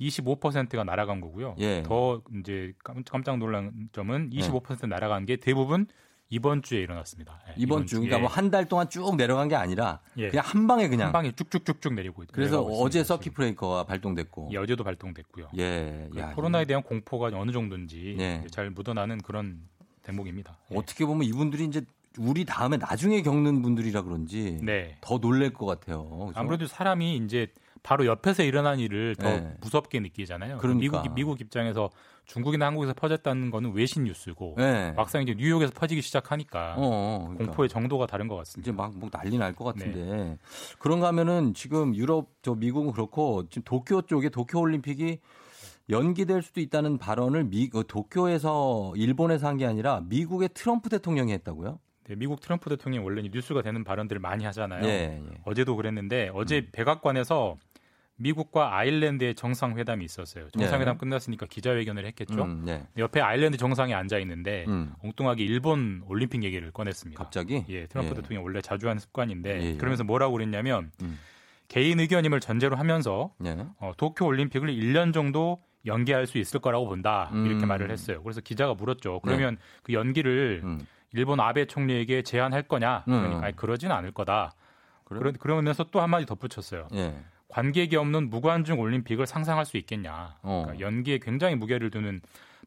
25%가 날아간 거고요. 예. 더 이제 깜- 깜짝 놀란 점은 25% 날아간 게 대부분 이번 주에 일어났습니다. 예, 이번 주 그러니까 뭐 한 달 동안 쭉 내려간 게 아니라 예. 그냥 한 방에 그냥 한 방에 쭉쭉쭉쭉 내리고 있- 그래서 어제 서킷 브레이커가 발동됐고. 예, 어제도 발동됐고요. 예. 그 야, 코로나에 대한 공포가 어느 정도인지 예. 잘 묻어나는 그런 대목입니다. 예. 어떻게 보면 이분들이 이제 우리 다음에 나중에 겪는 분들이라 그런지 네. 더 놀랄 것 같아요. 그죠? 아무래도 사람이 이제 바로 옆에서 일어난 일을 더 네. 무섭게 느끼잖아요. 그러니까. 미국 미국 입장에서 중국이나 한국에서 퍼졌다는 거는 외신 뉴스고 네. 막상 이제 뉴욕에서 퍼지기 시작하니까 어, 어, 그러니까. 공포의 정도가 다른 것 같습니다. 이제 막, 뭐 난리 날 것 같은데. 네. 그런가 하면은 지금 유럽, 저 미국은 그렇고 지금 도쿄 쪽에 도쿄 올림픽이 연기될 수도 있다는 발언을 미, 어, 도쿄에서 일본에서 한 게 아니라 미국의 트럼프 대통령이 했다고요? 네, 미국 트럼프 대통령이 원래 뉴스가 되는 발언들을 많이 하잖아요. 예, 예. 어제도 그랬는데 어제 음. 백악관에서 미국과 아일랜드의 정상회담이 있었어요. 정상회담 끝났으니까 기자회견을 했겠죠. 음, 네. 옆에 아일랜드 정상이 앉아 있는데 음. 엉뚱하게 일본 올림픽 얘기를 꺼냈습니다. 갑자기? 예, 트럼프 예. 대통령 원래 자주 하는 습관인데 예, 예. 그러면서 뭐라고 그랬냐면 음. 개인 의견임을 전제로 하면서 네. 어, 도쿄 올림픽을 1년 정도 연기할 수 있을 거라고 본다 이렇게 음. 말을 했어요. 그래서 기자가 물었죠. 그러면 그 연기를 음. 일본 아베 총리에게 제안할 거냐? 음. 그러니까 아니, 그러진 않을 거다. 그래? 그러, 그러면서 또 한마디 덧붙였어요. 예. 관객이 없는 무관중 올림픽을 상상할 수 있겠냐. 어. 그러니까 연기에 굉장히 무게를 두는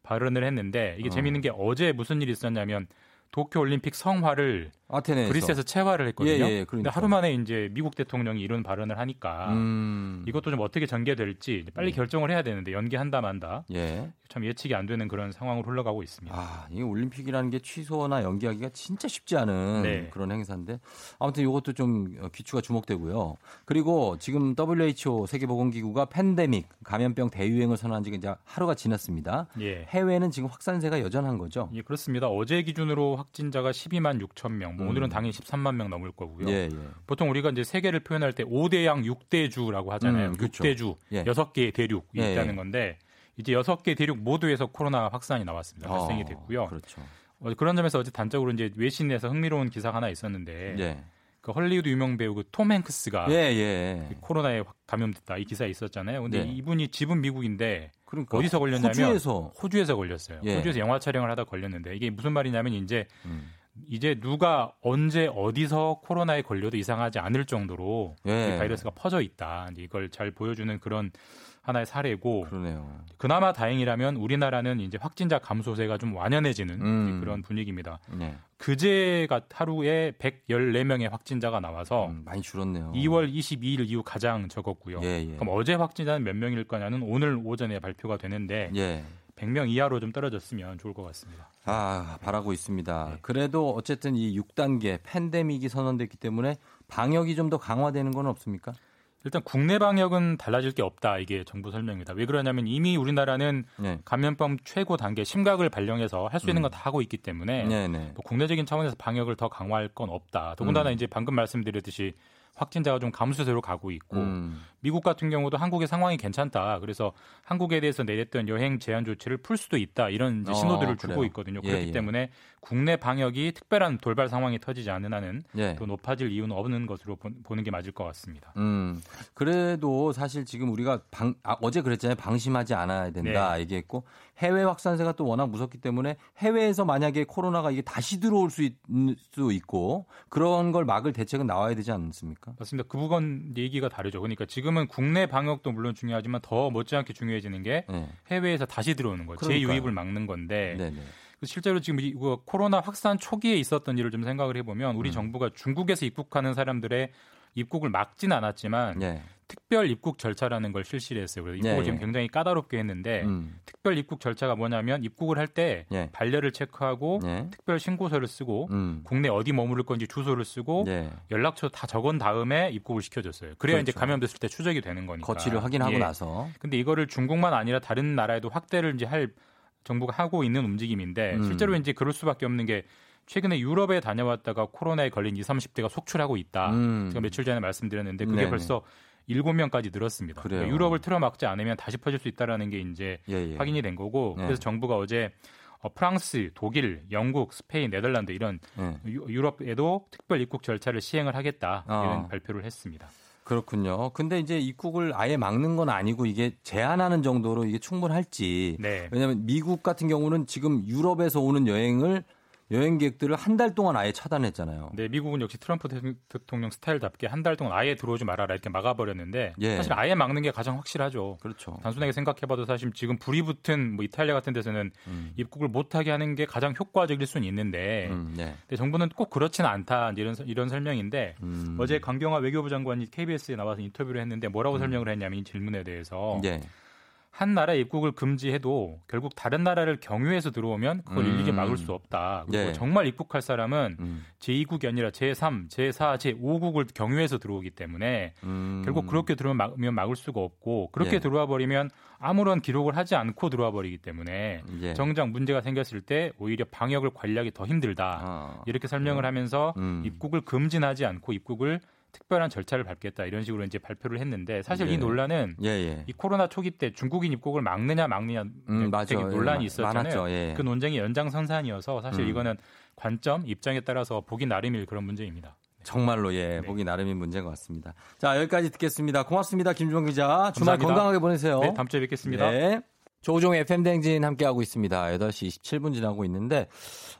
발언을 했는데 이게 어. 재밌는 게 어제 무슨 일이 있었냐면 도쿄 올림픽 성화를 아테네에서. 그리스에서 채화를 했거든요. 예, 예, 근데 그러니까. 하루 만에 이제 미국 대통령이 이런 발언을 하니까 음. 이것도 좀 어떻게 전개될지 빨리 예. 결정을 해야 되는데 연기한다 만다 예. 참 예측이 안 되는 그런 상황으로 흘러가고 있습니다. 아, 이 올림픽이라는 게 취소나 연기하기가 진짜 쉽지 않은 네. 그런 행사인데 아무튼 이것도 좀 어, 귀추가 주목되고요. 그리고 지금 WHO 세계보건기구가 팬데믹 감염병 대유행을 선언한 지가 이제 하루가 지났습니다. 예. 해외는 지금 확산세가 여전한 거죠. 예, 그렇습니다. 어제 기준으로 확진자가 12만 6천 명, 뭐 음. 오늘은 당연히 13만 명 넘을 거고요. 예, 예. 보통 우리가 이제 세계를 표현할 때 5대양 6대주라고 하잖아요. 음, 그렇죠. 6대주, 예. 여섯 개의 대륙이 예, 있다는 예. 건데 이제 여섯 개 대륙 모두에서 코로나 확산이 나왔습니다. 발생이 어, 됐고요. 그렇죠. 어, 그런 점에서 어제 단적으로 이제 외신에서 흥미로운 기사가 하나 있었는데 예. 그 헐리우드 유명 배우 그 톰 행크스가 예, 예. 코로나에 확 감염됐다 이 기사에 있었잖아요. 근데 네. 이분이 집은 미국인데 그러니까 어디서 걸렸냐면 호주에서 호주에서 걸렸어요. 예. 호주에서 영화 촬영을 하다 걸렸는데 이게 무슨 말이냐면 이제 음. 이제 누가 언제 어디서 코로나에 걸려도 이상하지 않을 정도로 예. 이 바이러스가 퍼져 있다. 이걸 잘 보여주는 그런 하나의 사례고 그러네요. 그나마 다행이라면 우리나라는 이제 확진자 감소세가 좀 완연해지는 음. 그런 분위기입니다. 네. 그제가 하루에 114명의 확진자가 나와서 음, 많이 줄었네요. 2월 22일 이후 가장 적었고요. 예, 예. 그럼 어제 확진자는 몇 명일 거냐는 오늘 오전에 발표가 되는데 예. 100명 이하로 좀 떨어졌으면 좋을 것 같습니다. 아, 바라고 있습니다. 네. 그래도 어쨌든 이 6단계 팬데믹이 선언됐기 때문에 방역이 좀 더 강화되는 건 없습니까? 일단 국내 방역은 달라질 게 없다. 이게 정부 설명입니다. 왜 그러냐면 이미 우리나라는 네. 감염병 최고 단계 심각을 발령해서 할 수 있는 음. 건다 하고 있기 때문에 네, 네. 뭐 국내적인 차원에서 방역을 더 강화할 건 없다. 더군다나 음. 이제 방금 말씀드렸듯이 확진자가 좀 감소세로 가고 있고 음. 미국 같은 경우도 한국의 상황이 괜찮다. 그래서 한국에 대해서 내렸던 여행 제한 조치를 풀 수도 있다. 이런 어, 신호들을 그래요. 주고 있거든요. 예, 그렇기 예. 때문에 국내 방역이 특별한 돌발 상황이 터지지 않는 한은 예. 더 높아질 이유는 없는 것으로 보- 보는 게 맞을 것 같습니다. 음. 그래도 사실 지금 우리가 방, 아, 어제 그랬잖아요. 방심하지 않아야 된다 네. 얘기했고 해외 확산세가 또 워낙 무섭기 때문에 해외에서 만약에 코로나가 이게 다시 들어올 수, 있, 수 있고 그런 걸 막을 대책은 나와야 되지 않습니까? 맞습니다. 그 부분 얘기가 다르죠. 그러니까 지금 은 국내 방역도 물론 중요하지만 더 못지않게 중요해지는 게 네. 해외에서 다시 들어오는 거예요. 그러니까요. 재유입을 막는 건데 네, 네. 실제로 지금 이그 코로나 확산 초기에 있었던 일을 좀 생각을 해보면 우리 음. 정부가 중국에서 입국하는 사람들의 입국을 막진 않았지만 네. 특별 입국 절차라는 걸 실시를 했어요. 그래서 입국을 예, 지금 예. 굉장히 까다롭게 했는데 음. 특별 입국 절차가 뭐냐면 입국을 할때 예. 반려를 체크하고 네. 특별 신고서를 쓰고 음. 국내 어디 머무를 건지 주소를 쓰고 네. 연락처 다 적은 다음에 입국을 시켜줬어요. 그래야 이제 그렇죠. 감염됐을 때 추적이 되는 거니까. 거취를 확인하고 예. 나서 근데 이거를 중국만 아니라 다른 나라에도 확대를 이제 할 정부가 하고 있는 움직임인데 음. 실제로 이제 그럴 수밖에 없는 게 최근에 유럽에 다녀왔다가 코로나에 걸린 20, 30대가 속출하고 있다. 음. 제가 며칠 전에 말씀드렸는데 그게 네네. 벌써 7명까지 늘었습니다. 그래요. 그러니까 유럽을 틀어막지 않으면 다시 퍼질 수 있다라는 게 이제 예, 예. 확인이 된 거고 네. 그래서 정부가 어제 어, 프랑스, 독일, 영국, 스페인, 네덜란드 이런 네. 유- 유럽에도 특별 입국 절차를 시행을 하겠다 어. 이런 발표를 했습니다. 그렇군요. 근데 이제 입국을 아예 막는 건 아니고 이게 제한하는 정도로 이게 충분할지. 네. 왜냐하면 미국 같은 경우는 지금 유럽에서 오는 여행을 여행객들을 한 달 동안 아예 차단했잖아요. 네, 미국은 역시 트럼프 대- 대통령 스타일답게 한 달 동안 아예 들어오지 말아라 이렇게 막아버렸는데 예. 사실 아예 막는 게 가장 확실하죠. 그렇죠. 단순하게 생각해봐도 사실 지금 불이 붙은 뭐 이탈리아 같은 데서는 음. 입국을 못하게 하는 게 가장 효과적일 수는 있는데 음, 네. 근데 정부는 꼭 그렇지는 않다 이런 이런 설명인데 음. 어제 강경화 외교부 장관이 KBS에 나와서 인터뷰를 했는데 뭐라고 음. 설명을 했냐면 이 질문에 대해서 예. 한 나라 입국을 금지해도 결국 다른 나라를 경유해서 들어오면 그걸 음. 일일이 막을 수 없다. 그리고 예. 정말 입국할 사람은 음. 제2국이 아니라 제3, 제4, 제5국을 경유해서 들어오기 때문에 음. 결국 그렇게 들어오면 막- 막을 수가 없고 그렇게 예. 들어와 버리면 아무런 기록을 하지 않고 들어와 버리기 때문에 예. 정작 문제가 생겼을 때 오히려 방역을 관리하기 더 힘들다. 아. 이렇게 설명을 하면서 음. 입국을 금지하지 않고 입국을 특별한 절차를 밟겠다 이런 식으로 이제 발표를 했는데 사실 예. 이 논란은 예, 예. 이 코로나 초기 때 중국인 입국을 막느냐 막느냐 음. 되게 예, 논란이 마- 있었잖아요. 많았죠. 예. 그 논쟁의 연장선상이어서 사실 음. 이거는 관점 입장에 따라서 보기 나름일 그런 문제입니다. 정말로 예, 보기 나름인 문제인 것 같습니다. 자, 여기까지 듣겠습니다. 고맙습니다. 김주영 기자. 주말 감사합니다. 건강하게 보내세요. 네, 다음 주에 뵙겠습니다. 네. 조종 FM 댕진 함께하고 있습니다. 8시 27분 지나고 있는데,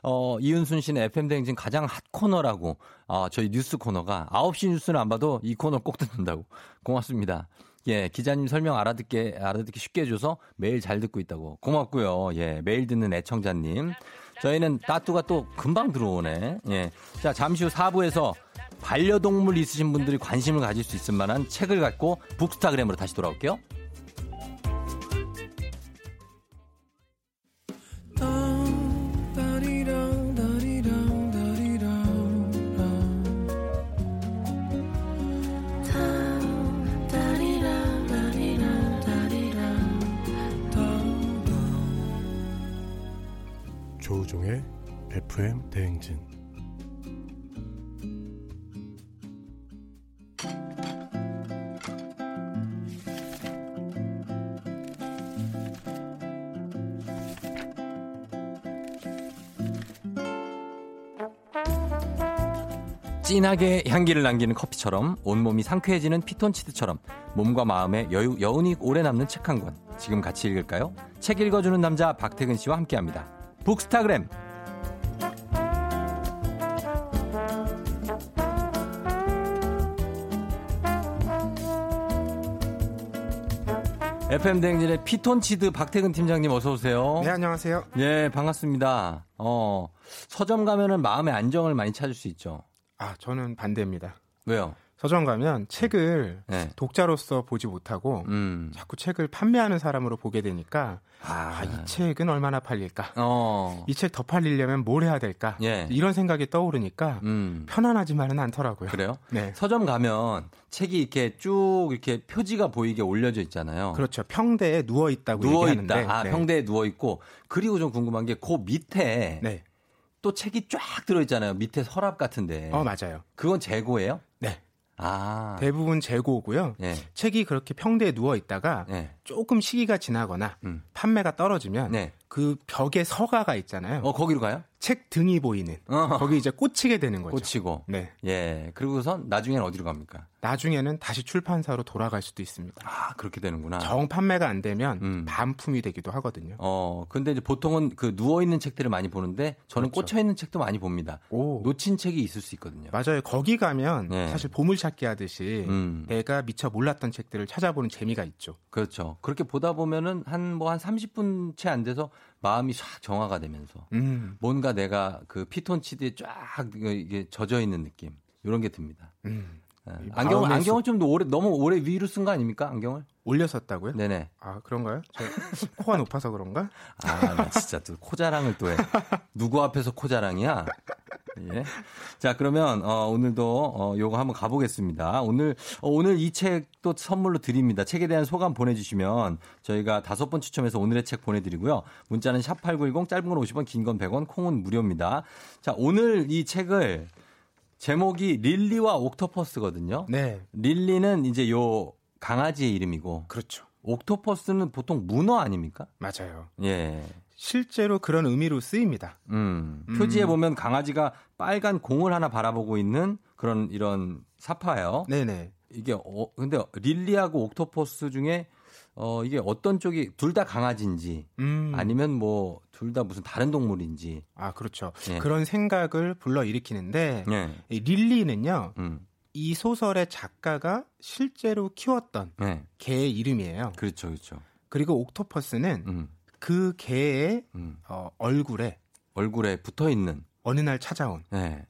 어, 이은순 씨는 FM 댕진 가장 핫 코너라고, 어, 저희 뉴스 코너가 9시 뉴스는 안 봐도 이 코너 꼭 듣는다고. 고맙습니다. 예, 기자님 설명 알아듣게, 알아듣기 쉽게 해줘서 매일 잘 듣고 있다고. 고맙고요. 예, 매일 듣는 애청자님. 저희는 따뚜가 또 금방 들어오네. 예. 자, 잠시 후 4부에서 반려동물 있으신 분들이 관심을 가질 수 있을 만한 책을 갖고 북스타그램으로 다시 돌아올게요. 진하게 향기를 남기는 커피처럼 온몸이 상쾌해지는 피톤치드처럼 몸과 마음에 여유, 여운이 오래 남는 책 한 권. 지금 같이 읽을까요? 책 읽어주는 남자 박태근 씨와 함께합니다. 북스타그램 FM 대행진의 피톤치드 박태근 팀장님 어서 오세요. 네 안녕하세요. 예 반갑습니다. 어 서점 가면은 마음의 안정을 많이 찾을 수 있죠. 아, 저는 반대입니다. 왜요? 서점 가면 책을 네. 독자로서 보지 못하고 음. 자꾸 책을 판매하는 사람으로 보게 되니까 아, 이 책은 얼마나 팔릴까? 어. 이책 더 팔리려면 뭘 해야 될까? 예. 이런 생각이 떠오르니까 음. 편안하지만은 않더라고요. 그래요? 네. 서점 가면 책이 이렇게 쭉 이렇게 표지가 보이게 올려져 있잖아요. 그렇죠. 평대에 누워 있다고 누워 얘기하는데 있다. 아, 네. 평대에 누워 있고 그리고 좀 궁금한 게 그 밑에 네. 또 책이 쫙 들어 있잖아요. 밑에 서랍 같은데. 어, 맞아요. 그건 재고예요? 네. 아. 대부분 재고고요. 예. 책이 그렇게 평대에 누워 있다가 예. 조금 시기가 지나거나 음. 판매가 떨어지면 네. 그 벽에 서가가 있잖아요. 어, 거기로 가요? 책 등이 보이는 어. 거기 이제 꽂히게 되는 거죠. 꽂히고. 네. 예. 그리고선 나중에는 어디로 갑니까? 나중에는 다시 출판사로 돌아갈 수도 있습니다. 아, 그렇게 되는구나. 정 판매가 안 되면 음. 반품이 되기도 하거든요. 어, 근데 이제 보통은 그 누워 있는 책들을 많이 보는데 저는 그렇죠. 꽂혀 있는 책도 많이 봅니다. 오. 놓친 책이 있을 수 있거든요. 맞아요. 거기 가면 네. 사실 보물찾기 하듯이 음. 내가 미처 몰랐던 책들을 찾아보는 재미가 있죠. 그렇죠. 그렇게 보다 보면은 한 뭐한 30분 채 안 돼서 마음이 싹 정화가 되면서 음. 뭔가 내가 그 피톤치드에 쫙 이게 젖어 있는 느낌. 이런 게 듭니다. 음. 예. 이 안경 마음의 안경을 좀 오래 너무 오래 위로 쓴 거 아닙니까? 안경을? 올렸었다고요? 네네. 아 그런가요? 저 코가 높아서 그런가? 아, 나 진짜 또 코자랑을 또 해. 누구 앞에서 코자랑이야? 예. 자, 그러면, 어, 오늘도, 어, 요거 한번 가보겠습니다. 오늘, 어, 오늘 이 책도 선물로 드립니다. 책에 대한 소감 보내주시면 저희가 다섯 번 추첨해서 오늘의 책 보내드리고요. 문자는 샵 8910, 짧은 건 50원, 긴 건 100원, 콩은 무료입니다. 자, 오늘 이 책을 제목이 릴리와 옥토퍼스거든요. 네. 릴리는 이제 요 강아지의 이름이고, 그렇죠. 옥토퍼스는 보통 문어 아닙니까? 맞아요. 예. 실제로 그런 의미로 쓰입니다. 음, 음. 표지에 보면 강아지가 빨간 공을 하나 바라보고 있는 그런 이런 사파예요. 네네. 이게 어 근데 릴리하고 옥토퍼스 중에 어 이게 어떤 쪽이 둘 다 강아지인지 음. 아니면 뭐 둘 다 무슨 다른 동물인지. 아 그렇죠. 예. 그런 생각을 불러 일으키는데 예. 이 릴리는요. 음. 이 소설의 작가가 실제로 키웠던 네. 개의 이름이에요. 그렇죠. 그렇죠. 그리고 옥토퍼스는 음. 그 개의 음. 어, 얼굴에 얼굴에 붙어 있는 어느 날 찾아온 네.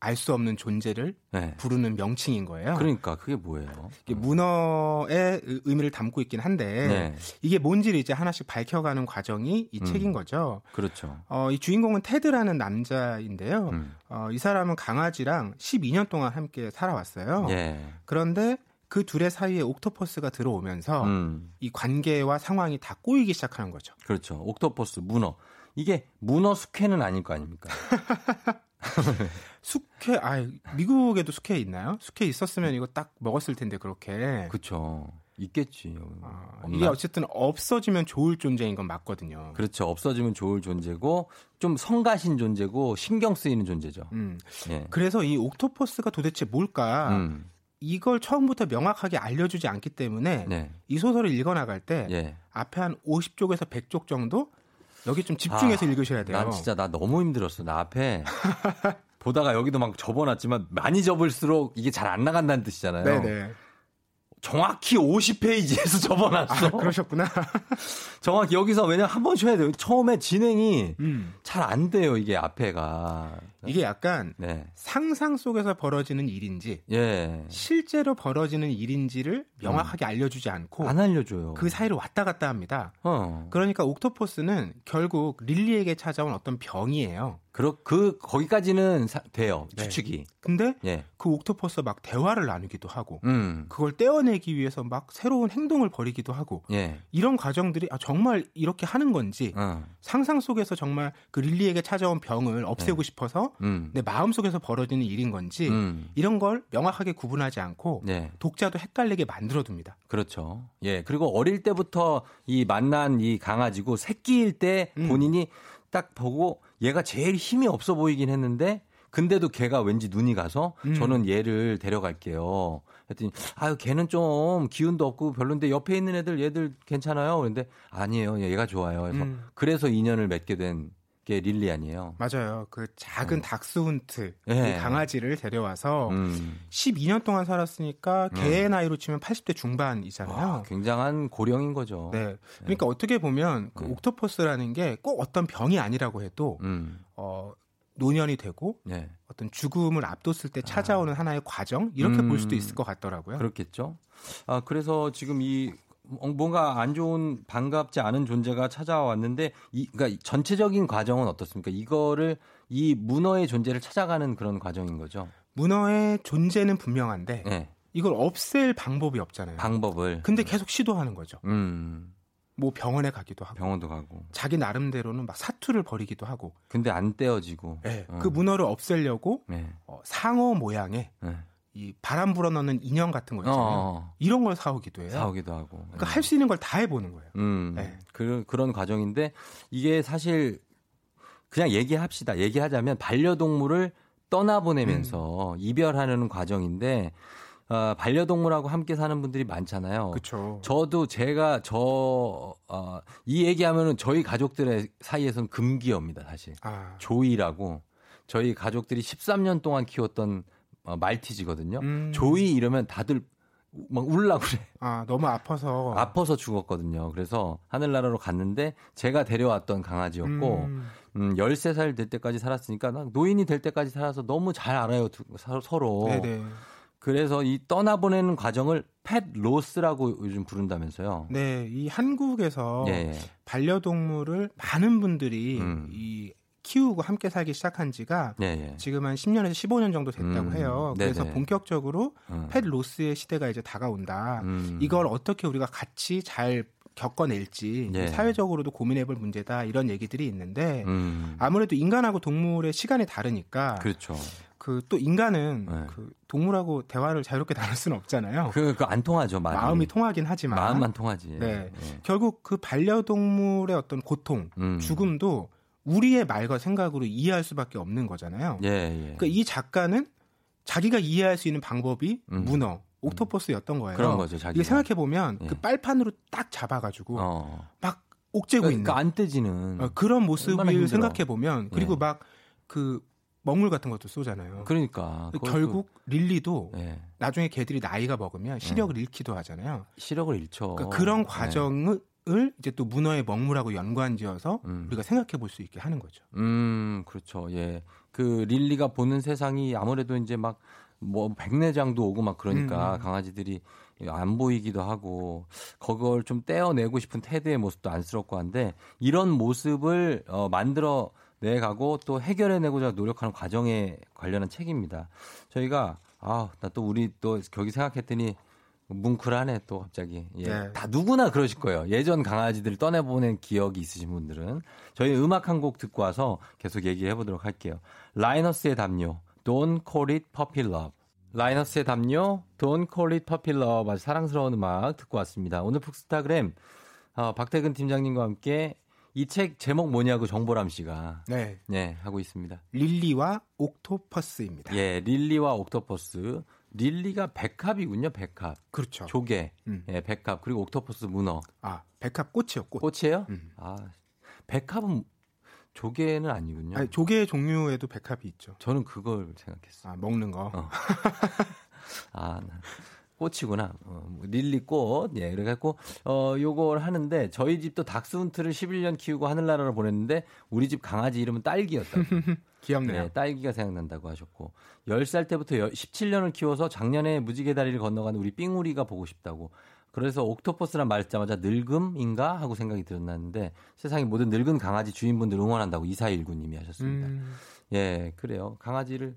알수 없는 존재를 네. 부르는 명칭인 거예요. 그러니까 그게 뭐예요? 이게 문어의 의- 의미를 담고 있긴 한데 네. 이게 뭔지를 이제 하나씩 밝혀가는 과정이 이 음. 책인 거죠. 그렇죠. 어, 이 주인공은 테드라는 남자인데요. 음. 어, 이 사람은 강아지랑 12년 동안 함께 살아왔어요. 예. 그런데 그 둘의 사이에 옥토퍼스가 들어오면서 음. 이 관계와 상황이 다 꼬이기 시작하는 거죠. 그렇죠. 옥토퍼스, 문어. 이게 문어 숙회는 아닐 거 아닙니까? 숙회, 아 미국에도 숙회 있나요? 숙회 있었으면 이거 딱 먹었을 텐데 그렇게. 그렇죠. 있겠지. 아? 이게 어쨌든 없어지면 좋을 존재인 건 맞거든요. 그렇죠. 없어지면 좋을 존재고 좀 성가신 존재고 신경 쓰이는 존재죠. 음. 예. 그래서 이 옥토퍼스가 도대체 뭘까? 음. 이걸 처음부터 명확하게 알려주지 않기 때문에 네. 이 소설을 읽어나갈 때 예. 앞에 한 50쪽에서 100쪽 정도 여기 좀 집중해서 아, 읽으셔야 돼요. 난 진짜 나 너무 힘들었어. 나 앞에 보다가 여기도 막 접어놨지만 많이 접을수록 이게 잘 안 나간다는 뜻이잖아요. 네네. 정확히 50페이지에서 접어놨어. 아, 그러셨구나. 정확히 여기서 왜냐면 한 번 쉬어야 돼요. 처음에 진행이 음. 잘안 돼요. 이게 앞에가. 이게 약간 네. 상상 속에서 벌어지는 일인지 예. 실제로 벌어지는 일인지를 명확하게 알려주지 않고 음. 안 알려줘요. 그 사이를 왔다 갔다 합니다. 어. 그러니까 옥토퍼스는 결국 릴리에게 찾아온 어떤 병이에요. 그러, 그, 거기까지는 사- 돼요. 네. 추측이. 근데 예. 그 옥토퍼스가 막 대화를 나누기도 하고 음. 그걸 떼어내기 위해서 막 새로운 행동을 벌이기도 하고 예. 이런 과정들이 아, 정말 이렇게 하는 건지 어. 상상 속에서 정말 그 릴리에게 찾아온 병을 없애고 싶어서 음. 내 마음 속에서 벌어지는 일인 건지 음. 이런 걸 명확하게 구분하지 않고 네. 독자도 헷갈리게 만들어둡니다. 그렇죠. 예. 그리고 어릴 때부터 이 만난 이 강아지고 새끼일 때 음. 본인이 딱 보고 얘가 제일 힘이 없어 보이긴 했는데 근데도 걔가 왠지 눈이 가서 음. 저는 얘를 데려갈게요. 했더니 아유 걔는 좀 기운도 없고 별론데 옆에 있는 애들 얘들 괜찮아요. 그런데 아니에요. 얘가 좋아요. 그래서 음. 그래서 인연을 맺게 된 게 릴리 아니에요. 맞아요. 그 작은 닥스훈트 예. 그 강아지를 데려와서 음. 12년 동안 살았으니까 개의 나이로 치면 80대 중반이잖아요. 와, 굉장한 고령인 거죠. 네. 그러니까 어떻게 보면 그 옥토퍼스라는 게 꼭 어떤 병이 아니라고 해도 음. 어 노년이 되고 네. 어떤 죽음을 앞뒀을 때 찾아오는 하나의 과정 이렇게 음. 볼 수도 있을 것 같더라고요. 그렇겠죠. 아, 그래서 지금 이 뭔가 안 좋은 반갑지 않은 존재가 찾아왔는데 이 그러니까 전체적인 과정은 어떻습니까? 이거를 이 문어의 존재를 찾아가는 그런 과정인 거죠. 문어의 존재는 분명한데 네. 이걸 없앨 방법이 없잖아요. 방법을. 근데 계속 시도하는 거죠. 음. 뭐 병원에 가기도 하고 병원도 가고. 자기 나름대로는 막 사투를 벌이기도 하고 근데 안 떼어지고. 네, 어. 그 문어를 없애려고 네. 어, 상어 모양의 네. 이 바람 불어넣는 인형 같은 거 있잖아요. 어. 이런 걸 사오기도 해요. 사오기도 하고. 그러니까 할 수 있는 걸 다 해보는 거예요. 음, 네. 그, 그런 과정인데 이게 사실 그냥 얘기합시다. 얘기하자면 반려동물을 떠나보내면서 음. 이별하는 과정인데 어, 반려동물하고 함께 사는 분들이 많잖아요. 그렇죠. 저도 제가 저, 어, 이 얘기하면은 저희 가족들의 사이에서는 금기어입니다, 사실. 아, 조이라고 저희 가족들이 13년 동안 키웠던 어, 말티즈거든요. 음. 조이 이러면 다들 막 울라 그래. 아 너무 아파서 아파서 죽었거든요. 그래서 하늘나라로 갔는데 제가 데려왔던 강아지였고 음. 음, 13살 될 때까지 살았으니까 나 노인이 될 때까지 살아서 너무 잘 알아요. 두- 서- 서로. 네네. 그래서 이 떠나보내는 과정을 펫 로스라고 요즘 부른다면서요. 네, 이 한국에서 예, 예. 반려동물을 많은 분들이 음. 이 키우고 함께 살기 시작한 지가 예, 예. 지금 한 10년에서 15년 정도 됐다고 음. 해요. 그래서 네네. 본격적으로 음. 펫 로스의 시대가 이제 다가온다. 음. 이걸 어떻게 우리가 같이 잘 겪어낼지 예. 사회적으로도 고민해볼 문제다 이런 얘기들이 있는데 음. 아무래도 인간하고 동물의 시간이 다르니까 그렇죠. 그또 인간은 네. 그 동물하고 대화를 자유롭게 나눌 수는 없잖아요. 그, 그안 통하죠, 말이. 마음이 통하긴 하지만 마음만 통하지. 네. 예. 결국 그 반려동물의 어떤 고통, 음. 죽음도 우리의 말과 생각으로 이해할 수밖에 없는 거잖아요. 예, 예. 그러니까 이 작가는 자기가 이해할 수 있는 방법이 음. 문어, 옥토퍼스였던 거예요. 그런 거죠, 자기가. 이게 생각해 보면 예. 그 빨판으로 딱 잡아가지고 어. 막 옥죄고 있는 그러니까 안 떼지는. 어, 그런 모습을. 생각해 보면 그리고 예. 막그 먹물 같은 것도 쏘잖아요. 그러니까. 결국 릴리도 예. 나중에 개들이 나이가 먹으면 시력을 잃기도 하잖아요. 시력을 잃죠. 그러니까 그런 네. 과정을 이제 또 문어의 먹물하고 연관지어서 음. 우리가 생각해 볼 수 있게 하는 거죠. 음, 그렇죠. 예. 그 릴리가 보는 세상이 아무래도 이제 막 뭐 백내장도 오고 막 그러니까 음. 강아지들이 안 보이기도 하고 그걸 좀 떼어내고 싶은 테드의 모습도 안쓰럽고 한데 이런 모습을 어, 만들어 내가고 또 해결해내고자 노력하는 과정에 관련한 책입니다. 저희가 아, 나 또 우리 또 거기 생각했더니 뭉클하네 또 갑자기. 예. 네. 다 누구나 그러실 거예요. 예전 강아지들 떠내보낸 기억이 있으신 분들은 저희 음악 한 곡 듣고 와서 계속 얘기해 보도록 할게요. 라이너스의 담요, Don't Call It Puppy Love. 라이너스의 담요, Don't Call It Puppy Love. 아주 사랑스러운 음악 듣고 왔습니다. 오늘 푹스타그램 어, 박태근 팀장님과 함께 이 책 제목 뭐냐고 정보람 씨가 네. 네 하고 있습니다. 릴리와 옥토퍼스입니다. 예, Lily와 Octopus. Lily가 백합이군요, 백합. 그렇죠. 조개, 음. 예, 백합 그리고 octopus 문어. 아, 백합 꽃이요, 꽃. 꽃이에요? 음. 아, 백합은 조개는 아니군요. 아니, 조개 종류에도 백합이 있죠. 저는 그걸 생각했어. 아, 먹는 거. 어. 아, 나 꽃이구나. 어, 뭐 lily 꽃. 예, 그래갖고, 어, 요걸 하는데, 저희 집도 닥스훈트를 11년 키우고 하늘나라로 보냈는데, 우리 집 강아지 이름은 딸기였다고. 귀엽네요. 네, 딸기가 생각난다고 하셨고, 10살 때부터 17년을 키워서 작년에 무지개 다리를 건너가는 우리 삥우리가 보고 싶다고. 그래서 옥토퍼스란 말 듣자마자 늙음인가 하고 생각이 들었는데 세상의 모든 늙은 강아지 주인분들 응원한다고 2419님이 하셨습니다. 음, 예, 그래요. 강아지를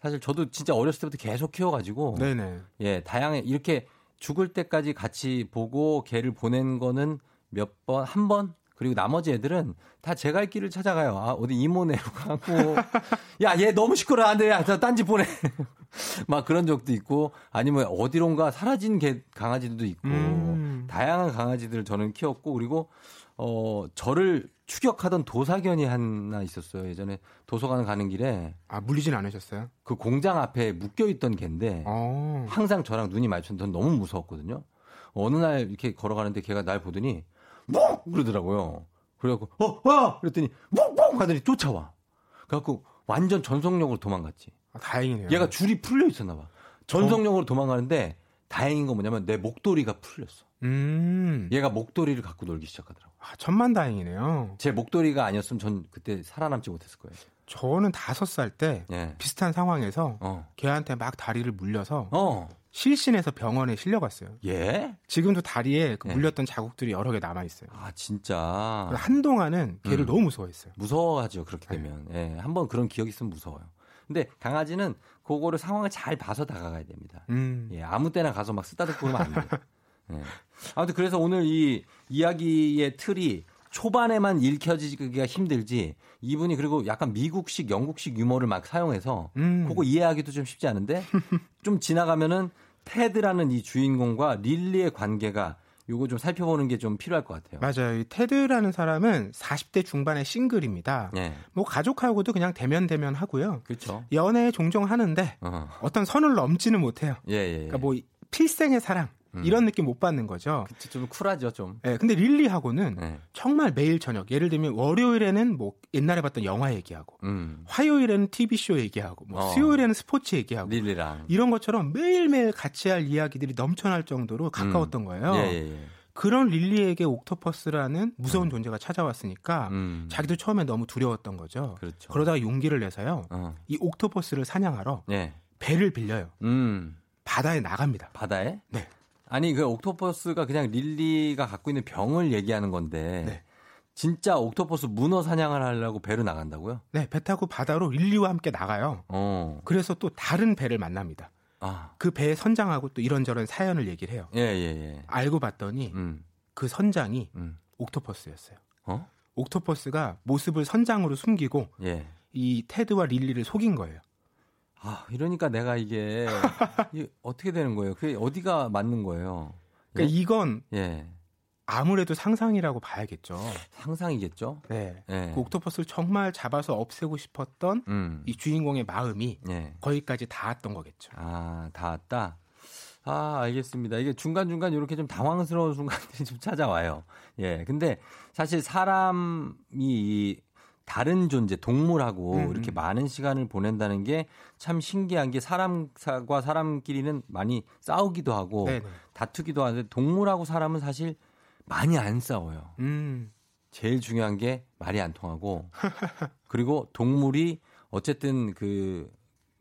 사실 저도 진짜 어렸을 때부터 계속 키워가지고 네네. 예, 다양해 이렇게 죽을 때까지 같이 보고 걔를 보낸 거는 몇 번, 한 번? 그리고 나머지 애들은 다제갈 길을 찾아가요. 아, 어디 이모네로 가고. 야, 얘 너무 시끄러워. 안 돼. 야, 딴 집 보내. 막 그런 적도 있고, 아니면 어디론가 사라진 개, 강아지들도 있고, 음. 다양한 강아지들을 저는 키웠고, 그리고, 어, 저를 추격하던 도사견이 하나 있었어요. 예전에 도서관 가는 길에 아, 물리진 않으셨어요? 그 공장 앞에 묶여 있던 개인데, 어. 항상 저랑 눈이 마주쳤는데 전 너무 무서웠거든요. 어느 날 이렇게 걸어가는데 걔가 날 보더니 뭐 그러더라고요. 그래갖고 어, 어! 그랬더니 멍멍 하더니 쫓아와. 그래갖고 완전 전속력으로 도망갔지. 아, 다행이네요. 얘가 줄이 풀려 있었나 봐. 전속력으로 도망가는데 다행인 건 뭐냐면 내 목도리가 풀렸어. 음. 얘가 목도리를 갖고 놀기 시작하더라고. 아, 천만 다행이네요. 제 목도리가 아니었으면 전 그때 살아남지 못했을 거예요. 저는 다섯 살때 예. 비슷한 상황에서 어. 걔한테 막 다리를 물려서 어. 실신해서 병원에 실려갔어요. 예? 지금도 다리에 그 예. 물렸던 자국들이 여러 개 남아 있어요. 아, 진짜. 한동안은 걔를 음. 너무 무서워했어요. 무서워하죠. 그렇게 되면. 예. 한번 그런 기억이 있으면 무서워요. 근데 강아지는 그거를 상황을 잘 봐서 다가가야 됩니다. 음. 예, 아무 때나 가서 막 쓰다듬고 그러면 안 돼요. 예. 아무튼 그래서 오늘 이 이야기의 틀이 초반에만 읽혀지기가 힘들지 이분이 그리고 약간 미국식 영국식 유머를 막 사용해서 음. 그거 이해하기도 좀 쉽지 않은데 좀 지나가면은 테드라는 이 주인공과 릴리의 관계가 요거 좀 살펴보는 게 좀 필요할 것 같아요. 맞아요. 이 테드라는 사람은 40대 중반의 싱글입니다. 예. 뭐 가족하고도 그냥 대면 대면 하고요. 그렇죠. 연애 종종 하는데 어. 어떤 선을 넘지는 못해요. 예, 예. 예. 그러니까 뭐 필생의 사랑 음. 이런 느낌 못 받는 거죠. 그치, 좀 쿨하죠, 좀. 예, 근데 릴리하고는 예. 정말 매일 저녁 예를 들면 월요일에는 뭐 옛날에 봤던 영화 얘기하고 음. 화요일에는 TV 쇼 얘기하고 뭐 어. 수요일에는 스포츠 얘기하고 릴리랑. 이런 것처럼 매일매일 같이 할 이야기들이 넘쳐날 정도로 가까웠던 거예요. 예, 예, 예. 그런 릴리에게 옥토퍼스라는 무서운 존재가 찾아왔으니까 음. 자기도 처음에 너무 두려웠던 거죠. 그렇죠. 그러다가 용기를 내서요. 어. 이 옥토퍼스를 사냥하러 예. 배를 빌려요. 음. 바다에 나갑니다. 바다에? 네. 아니 그 옥토퍼스가 그냥 릴리가 갖고 있는 병을 얘기하는 건데 네. 진짜 옥토퍼스 문어 사냥을 하려고 배로 나간다고요? 네, 배 타고 바다로 릴리와 함께 나가요. 어. 그래서 또 다른 배를 만납니다. 아. 그 배의 선장하고 또 이런저런 사연을 얘기를 해요. 예, 예, 예. 알고 봤더니 음. 그 선장이 음. 옥토퍼스였어요. 어? 옥토퍼스가 모습을 선장으로 숨기고 예. 이 테드와 릴리를 속인 거예요. 아, 이러니까 내가 이게, 이게 어떻게 되는 거예요? 그게 어디가 맞는 거예요? 그러니까 이건 예. 아무래도 상상이라고 봐야겠죠. 상상이겠죠? 네. 예. 그 옥토퍼스를 정말 잡아서 없애고 싶었던 음. 이 주인공의 마음이 예. 거기까지 닿았던 거겠죠. 아, 다 왔다? 아, 알겠습니다. 이게 중간중간 이렇게 좀 당황스러운 순간들이 좀 찾아와요. 예. 근데 사실 사람이 이 다른 존재, 동물하고 음, 이렇게 음. 많은 시간을 보낸다는 게 참 신기한 게 사람과 사람끼리는 많이 싸우기도 하고 네네. 다투기도 하는데 동물하고 사람은 사실 많이 안 싸워요. 음. 제일 중요한 게 말이 안 통하고 그리고 동물이 어쨌든 그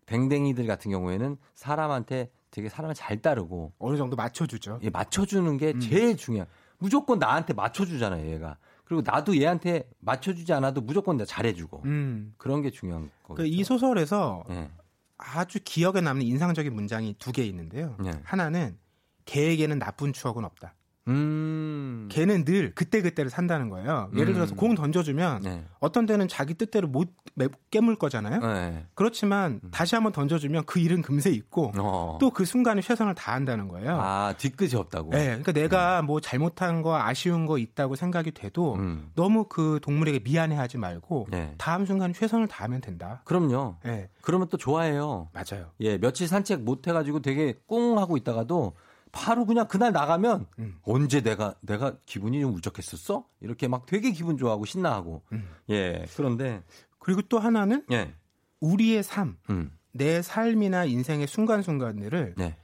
댕댕이들 같은 경우에는 사람한테 되게 사람을 잘 따르고 어느 정도 맞춰주죠. 예, 맞춰주는 게 음. 제일 중요해. 무조건 나한테 맞춰주잖아요, 얘가. 그리고 나도 얘한테 맞춰주지 않아도 무조건 나 잘해주고 음. 그런 게 중요한 거죠. 그 이 소설에서 예, 아주 기억에 남는 인상적인 문장이 두 개 있는데요. 예. 하나는 개에게는 나쁜 추억은 없다. 음, 걔는 늘 그때그때를 산다는 거예요. 예를 음. 들어서 공 던져주면 네, 어떤 때는 자기 뜻대로 못 매- 깨물 거잖아요. 네. 그렇지만 다시 한번 던져주면 그 일은 금세 잊고 어. 또그 순간에 최선을 다한다는 거예요. 아 뒤끝이 없다고. 네, 그러니까 내가 뭐 잘못한 거 아쉬운 거 있다고 생각이 돼도 음, 너무 그 동물에게 미안해 하지 말고 네. 다음 순간에 최선을 다하면 된다. 그럼요. 네, 그러면 또 좋아해요. 맞아요. 예, 며칠 산책 못 해가지고 되게 꿍 하고 있다가도 바로 그냥 그날 나가면 음. 언제 내가 내가 기분이 좀 울적했었어? 이렇게 막 되게 기분 좋아하고 신나하고 음. 예 그런데 그리고 또 하나는 예 우리의 삶, 음, 내 삶이나 인생의 순간순간들을 네.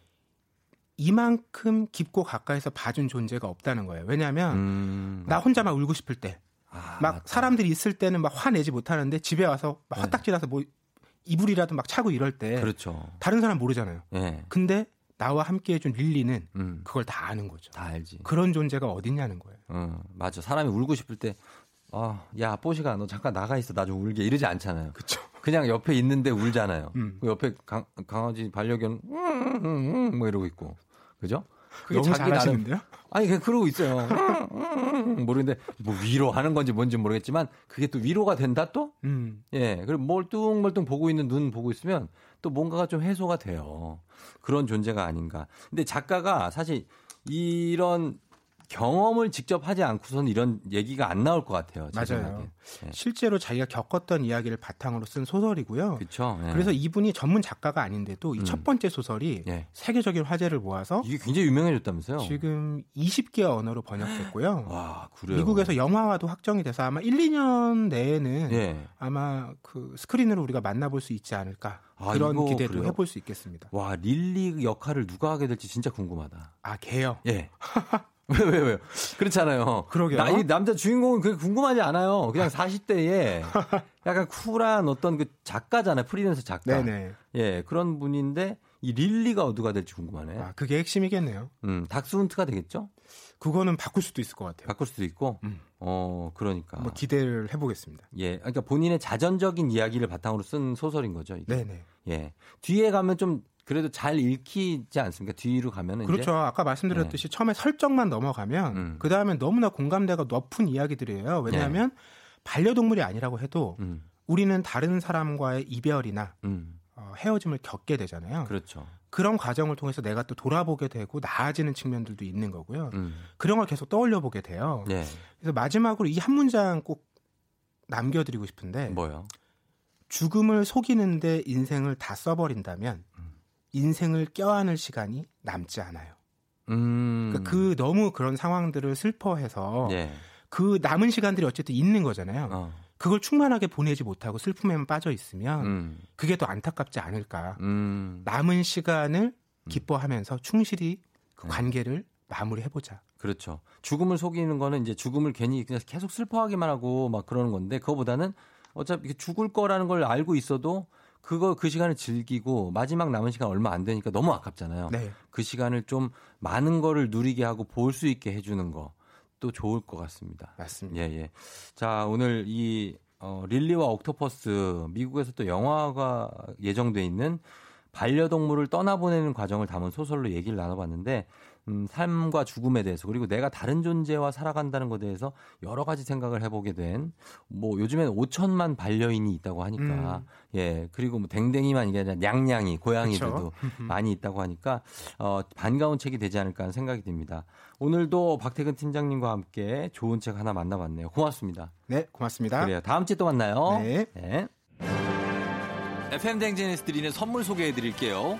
이만큼 깊고 가까이서 봐준 존재가 없다는 거예요. 왜냐하면 음, 나 혼자 막 울고 싶을 때, 아, 막 맞다. 사람들이 있을 때는 막 화내지 못하는데 집에 와서 막 네. 화딱지라서 뭐 이불이라도 막 차고 이럴 때 그렇죠. 다른 사람 모르잖아요. 예, 근데 나와 함께 해준 릴리는 음, 그걸 다 아는 거죠. 다 알지. 그런 존재가 어딨냐는 거예요. 어, 맞아. 사람이 울고 싶을 때, 아, 야, 뽀시가 너 잠깐 나가 있어. 나 좀 울게. 이러지 않잖아요. 그쵸. 그냥 옆에 있는데 울잖아요. 음. 그 옆에 강, 강아지 반려견, 음, 음, 음, 뭐 이러고 있고. 그죠? 그게 너무 잘하시는데요? 아니, 그냥 그러고 있어요. 음, 모르는데, 뭐 위로하는 건지 뭔지 모르겠지만, 그게 또 위로가 된다 또? 음. 예, 그리고 멀뚱멀뚱 보고 있는 눈 보고 있으면 또 뭔가가 좀 해소가 돼요. 그런 존재가 아닌가. 근데 작가가 사실 이런 경험을 직접 하지 않고서는 이런 얘기가 안 나올 것 같아요. 제 맞아요. 예. 실제로 자기가 겪었던 이야기를 바탕으로 쓴 소설이고요. 그렇죠. 그래서 이분이 전문 작가가 아닌데도 이첫 번째 소설이 예. 세계적인 화제를 모아서 이게 굉장히 유명해졌다면서요? 지금 20개 언어로 번역됐고요. 와, 그래요. 미국에서 영화화도 확정이 돼서 아마 1, 2년 내에는 예. 아마 그 스크린으로 우리가 만나볼 수 있지 않을까 아, 그런 기대도 그래요? 해볼 수 있겠습니다. 와, 릴리 역할을 누가 하게 될지 진짜 궁금하다. 아 개요? 예. 왜, 왜, 왜요? 그렇잖아요. 그러게요. 나, 이 남자 주인공은 그게 궁금하지 않아요. 그냥 40대에 약간 쿨한 어떤 그 작가잖아요. 프리랜서 작가. 네네. 예, 그런 분인데 이 릴리가 누가 될지 궁금하네. 아, 그게 핵심이겠네요. 음, 닥스훈트가 되겠죠? 그거는 바꿀 수도 있을 것 같아요. 바꿀 수도 있고. 음. 어, 그러니까. 뭐 기대를 해보겠습니다. 예, 그러니까 본인의 자전적인 이야기를 바탕으로 쓴 소설인 거죠. 이게. 네네. 예. 뒤에 가면 좀 그래도 잘 읽히지 않습니까? 뒤로 가면은 이제 그렇죠. 아까 말씀드렸듯이 처음에 설정만 넘어가면 음. 그 다음에 너무나 공감대가 높은 이야기들이에요. 왜냐하면 반려동물이 아니라고 해도 음, 우리는 다른 사람과의 이별이나 음, 어, 헤어짐을 겪게 되잖아요. 그렇죠. 그런 과정을 통해서 내가 또 돌아보게 되고 나아지는 측면들도 있는 거고요. 음, 그런 걸 계속 떠올려 보게 돼요. 예. 그래서 마지막으로 이 한 문장 꼭 남겨드리고 싶은데 뭐요? 죽음을 속이는데 인생을 다 써버린다면 음. 인생을 껴안을 시간이 남지 않아요. 음. 그러니까 그 너무 그런 상황들을 슬퍼해서 예. 그 남은 시간들이 어쨌든 있는 거잖아요. 어. 그걸 충만하게 보내지 못하고 슬픔에만 빠져 있으면 음. 그게 더 안타깝지 않을까. 음. 남은 시간을 기뻐하면서 충실히 그 네. 관계를 마무리해보자. 그렇죠. 죽음을 속이는 거는 이제 죽음을 괜히 그냥 계속 슬퍼하기만 하고 막 그러는 건데 그거보다는 어차피 죽을 거라는 걸 알고 있어도 그거 그 시간을 즐기고 마지막 남은 시간 얼마 안 되니까 너무 아깝잖아요. 네. 그 시간을 좀 많은 거를 누리게 하고 볼 수 있게 해주는 거 또 좋을 것 같습니다. 맞습니다. 예, 예. 자, 오늘 이 어, 릴리와 옥토퍼스 미국에서 또 영화가 예정돼 있는 반려동물을 떠나보내는 과정을 담은 소설로 얘기를 나눠봤는데 음, 삶과 죽음에 대해서 그리고 내가 다른 존재와 살아간다는 것에 대해서 여러 가지 생각을 해보게 된 뭐 요즘엔 5천만 반려인이 있다고 하니까 음. 예 그리고 뭐 댕댕이만 이게 아니라 냥냥이 고양이들도. 많이 있다고 하니까 어, 반가운 책이 되지 않을까 하는 생각이 듭니다. 오늘도 박태근 팀장님과 함께 좋은 책 하나 만나봤네요. 고맙습니다. 네, 고맙습니다. 그래요. 다음 주에 또 만나요. 네. FM 댕진에서 드리는 선물 소개해 드릴게요.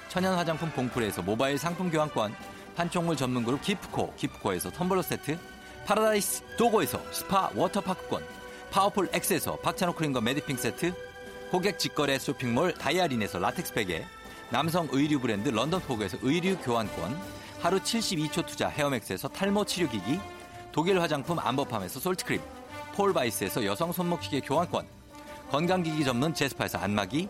천연 화장품 봉프레에서 모바일 상품 교환권, 판촉물 전문 그룹 기프코, 기프코에서 텀블러 세트, 파라다이스 도고에서 스파 워터파크권, 파워풀 X에서 박찬호 크림과 매디핑 세트, 고객 직거래 쇼핑몰 다이아린에서 라텍스 베개, 남성 의류 브랜드 런던 포그에서 의류 교환권, 하루 72초 투자 헤어맥스에서 탈모 치료기기, 독일 화장품 암버팜에서 솔트크림, 폴바이스에서 여성 손목시계 교환권, 건강기기 전문 제스파에서 안마기,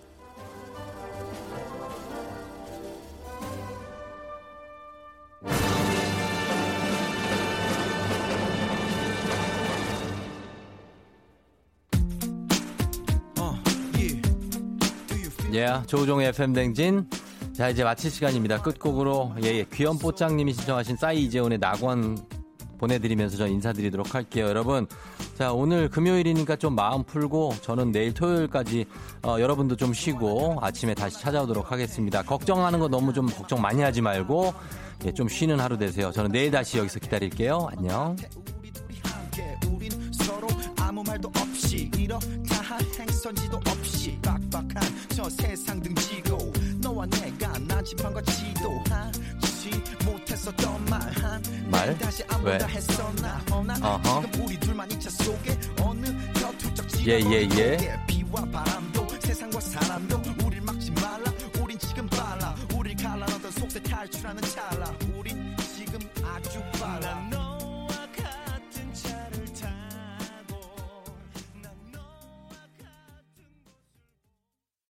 예, 조종의 FM 댕진. 자, 이제 마칠 시간입니다. 끝곡으로 예, 예. 귀염 뽀짱님이 신청하신 싸이 이재훈의 낙원 보내드리면서 저 인사드리도록 할게요. 여러분, 자, 오늘 금요일이니까 좀 마음 풀고 저는 내일 토요일까지 어, 여러분도 좀 쉬고 아침에 다시 찾아오도록 하겠습니다. 걱정하는 거 너무 좀 걱정 많이 하지 말고 예, 좀 쉬는 하루 되세요. 저는 내일 다시 여기서 기다릴게요. 안녕. 아무 말도 없이 이렇다 할 행선지도 없이 빡빡한 저 세상 등지고 너와 내가 나지판과 지도 하지 못했었던 말한 말? 다시 왜? 어허. 지금 우리 둘만 이차 속에 어느 곁훌쩍 예, 예, 예. 비와 바람도 세상과 사람도 우릴 막지 말라 우린 지금 빨라 우릴 갈라놓던 속세 탈출하는 찰나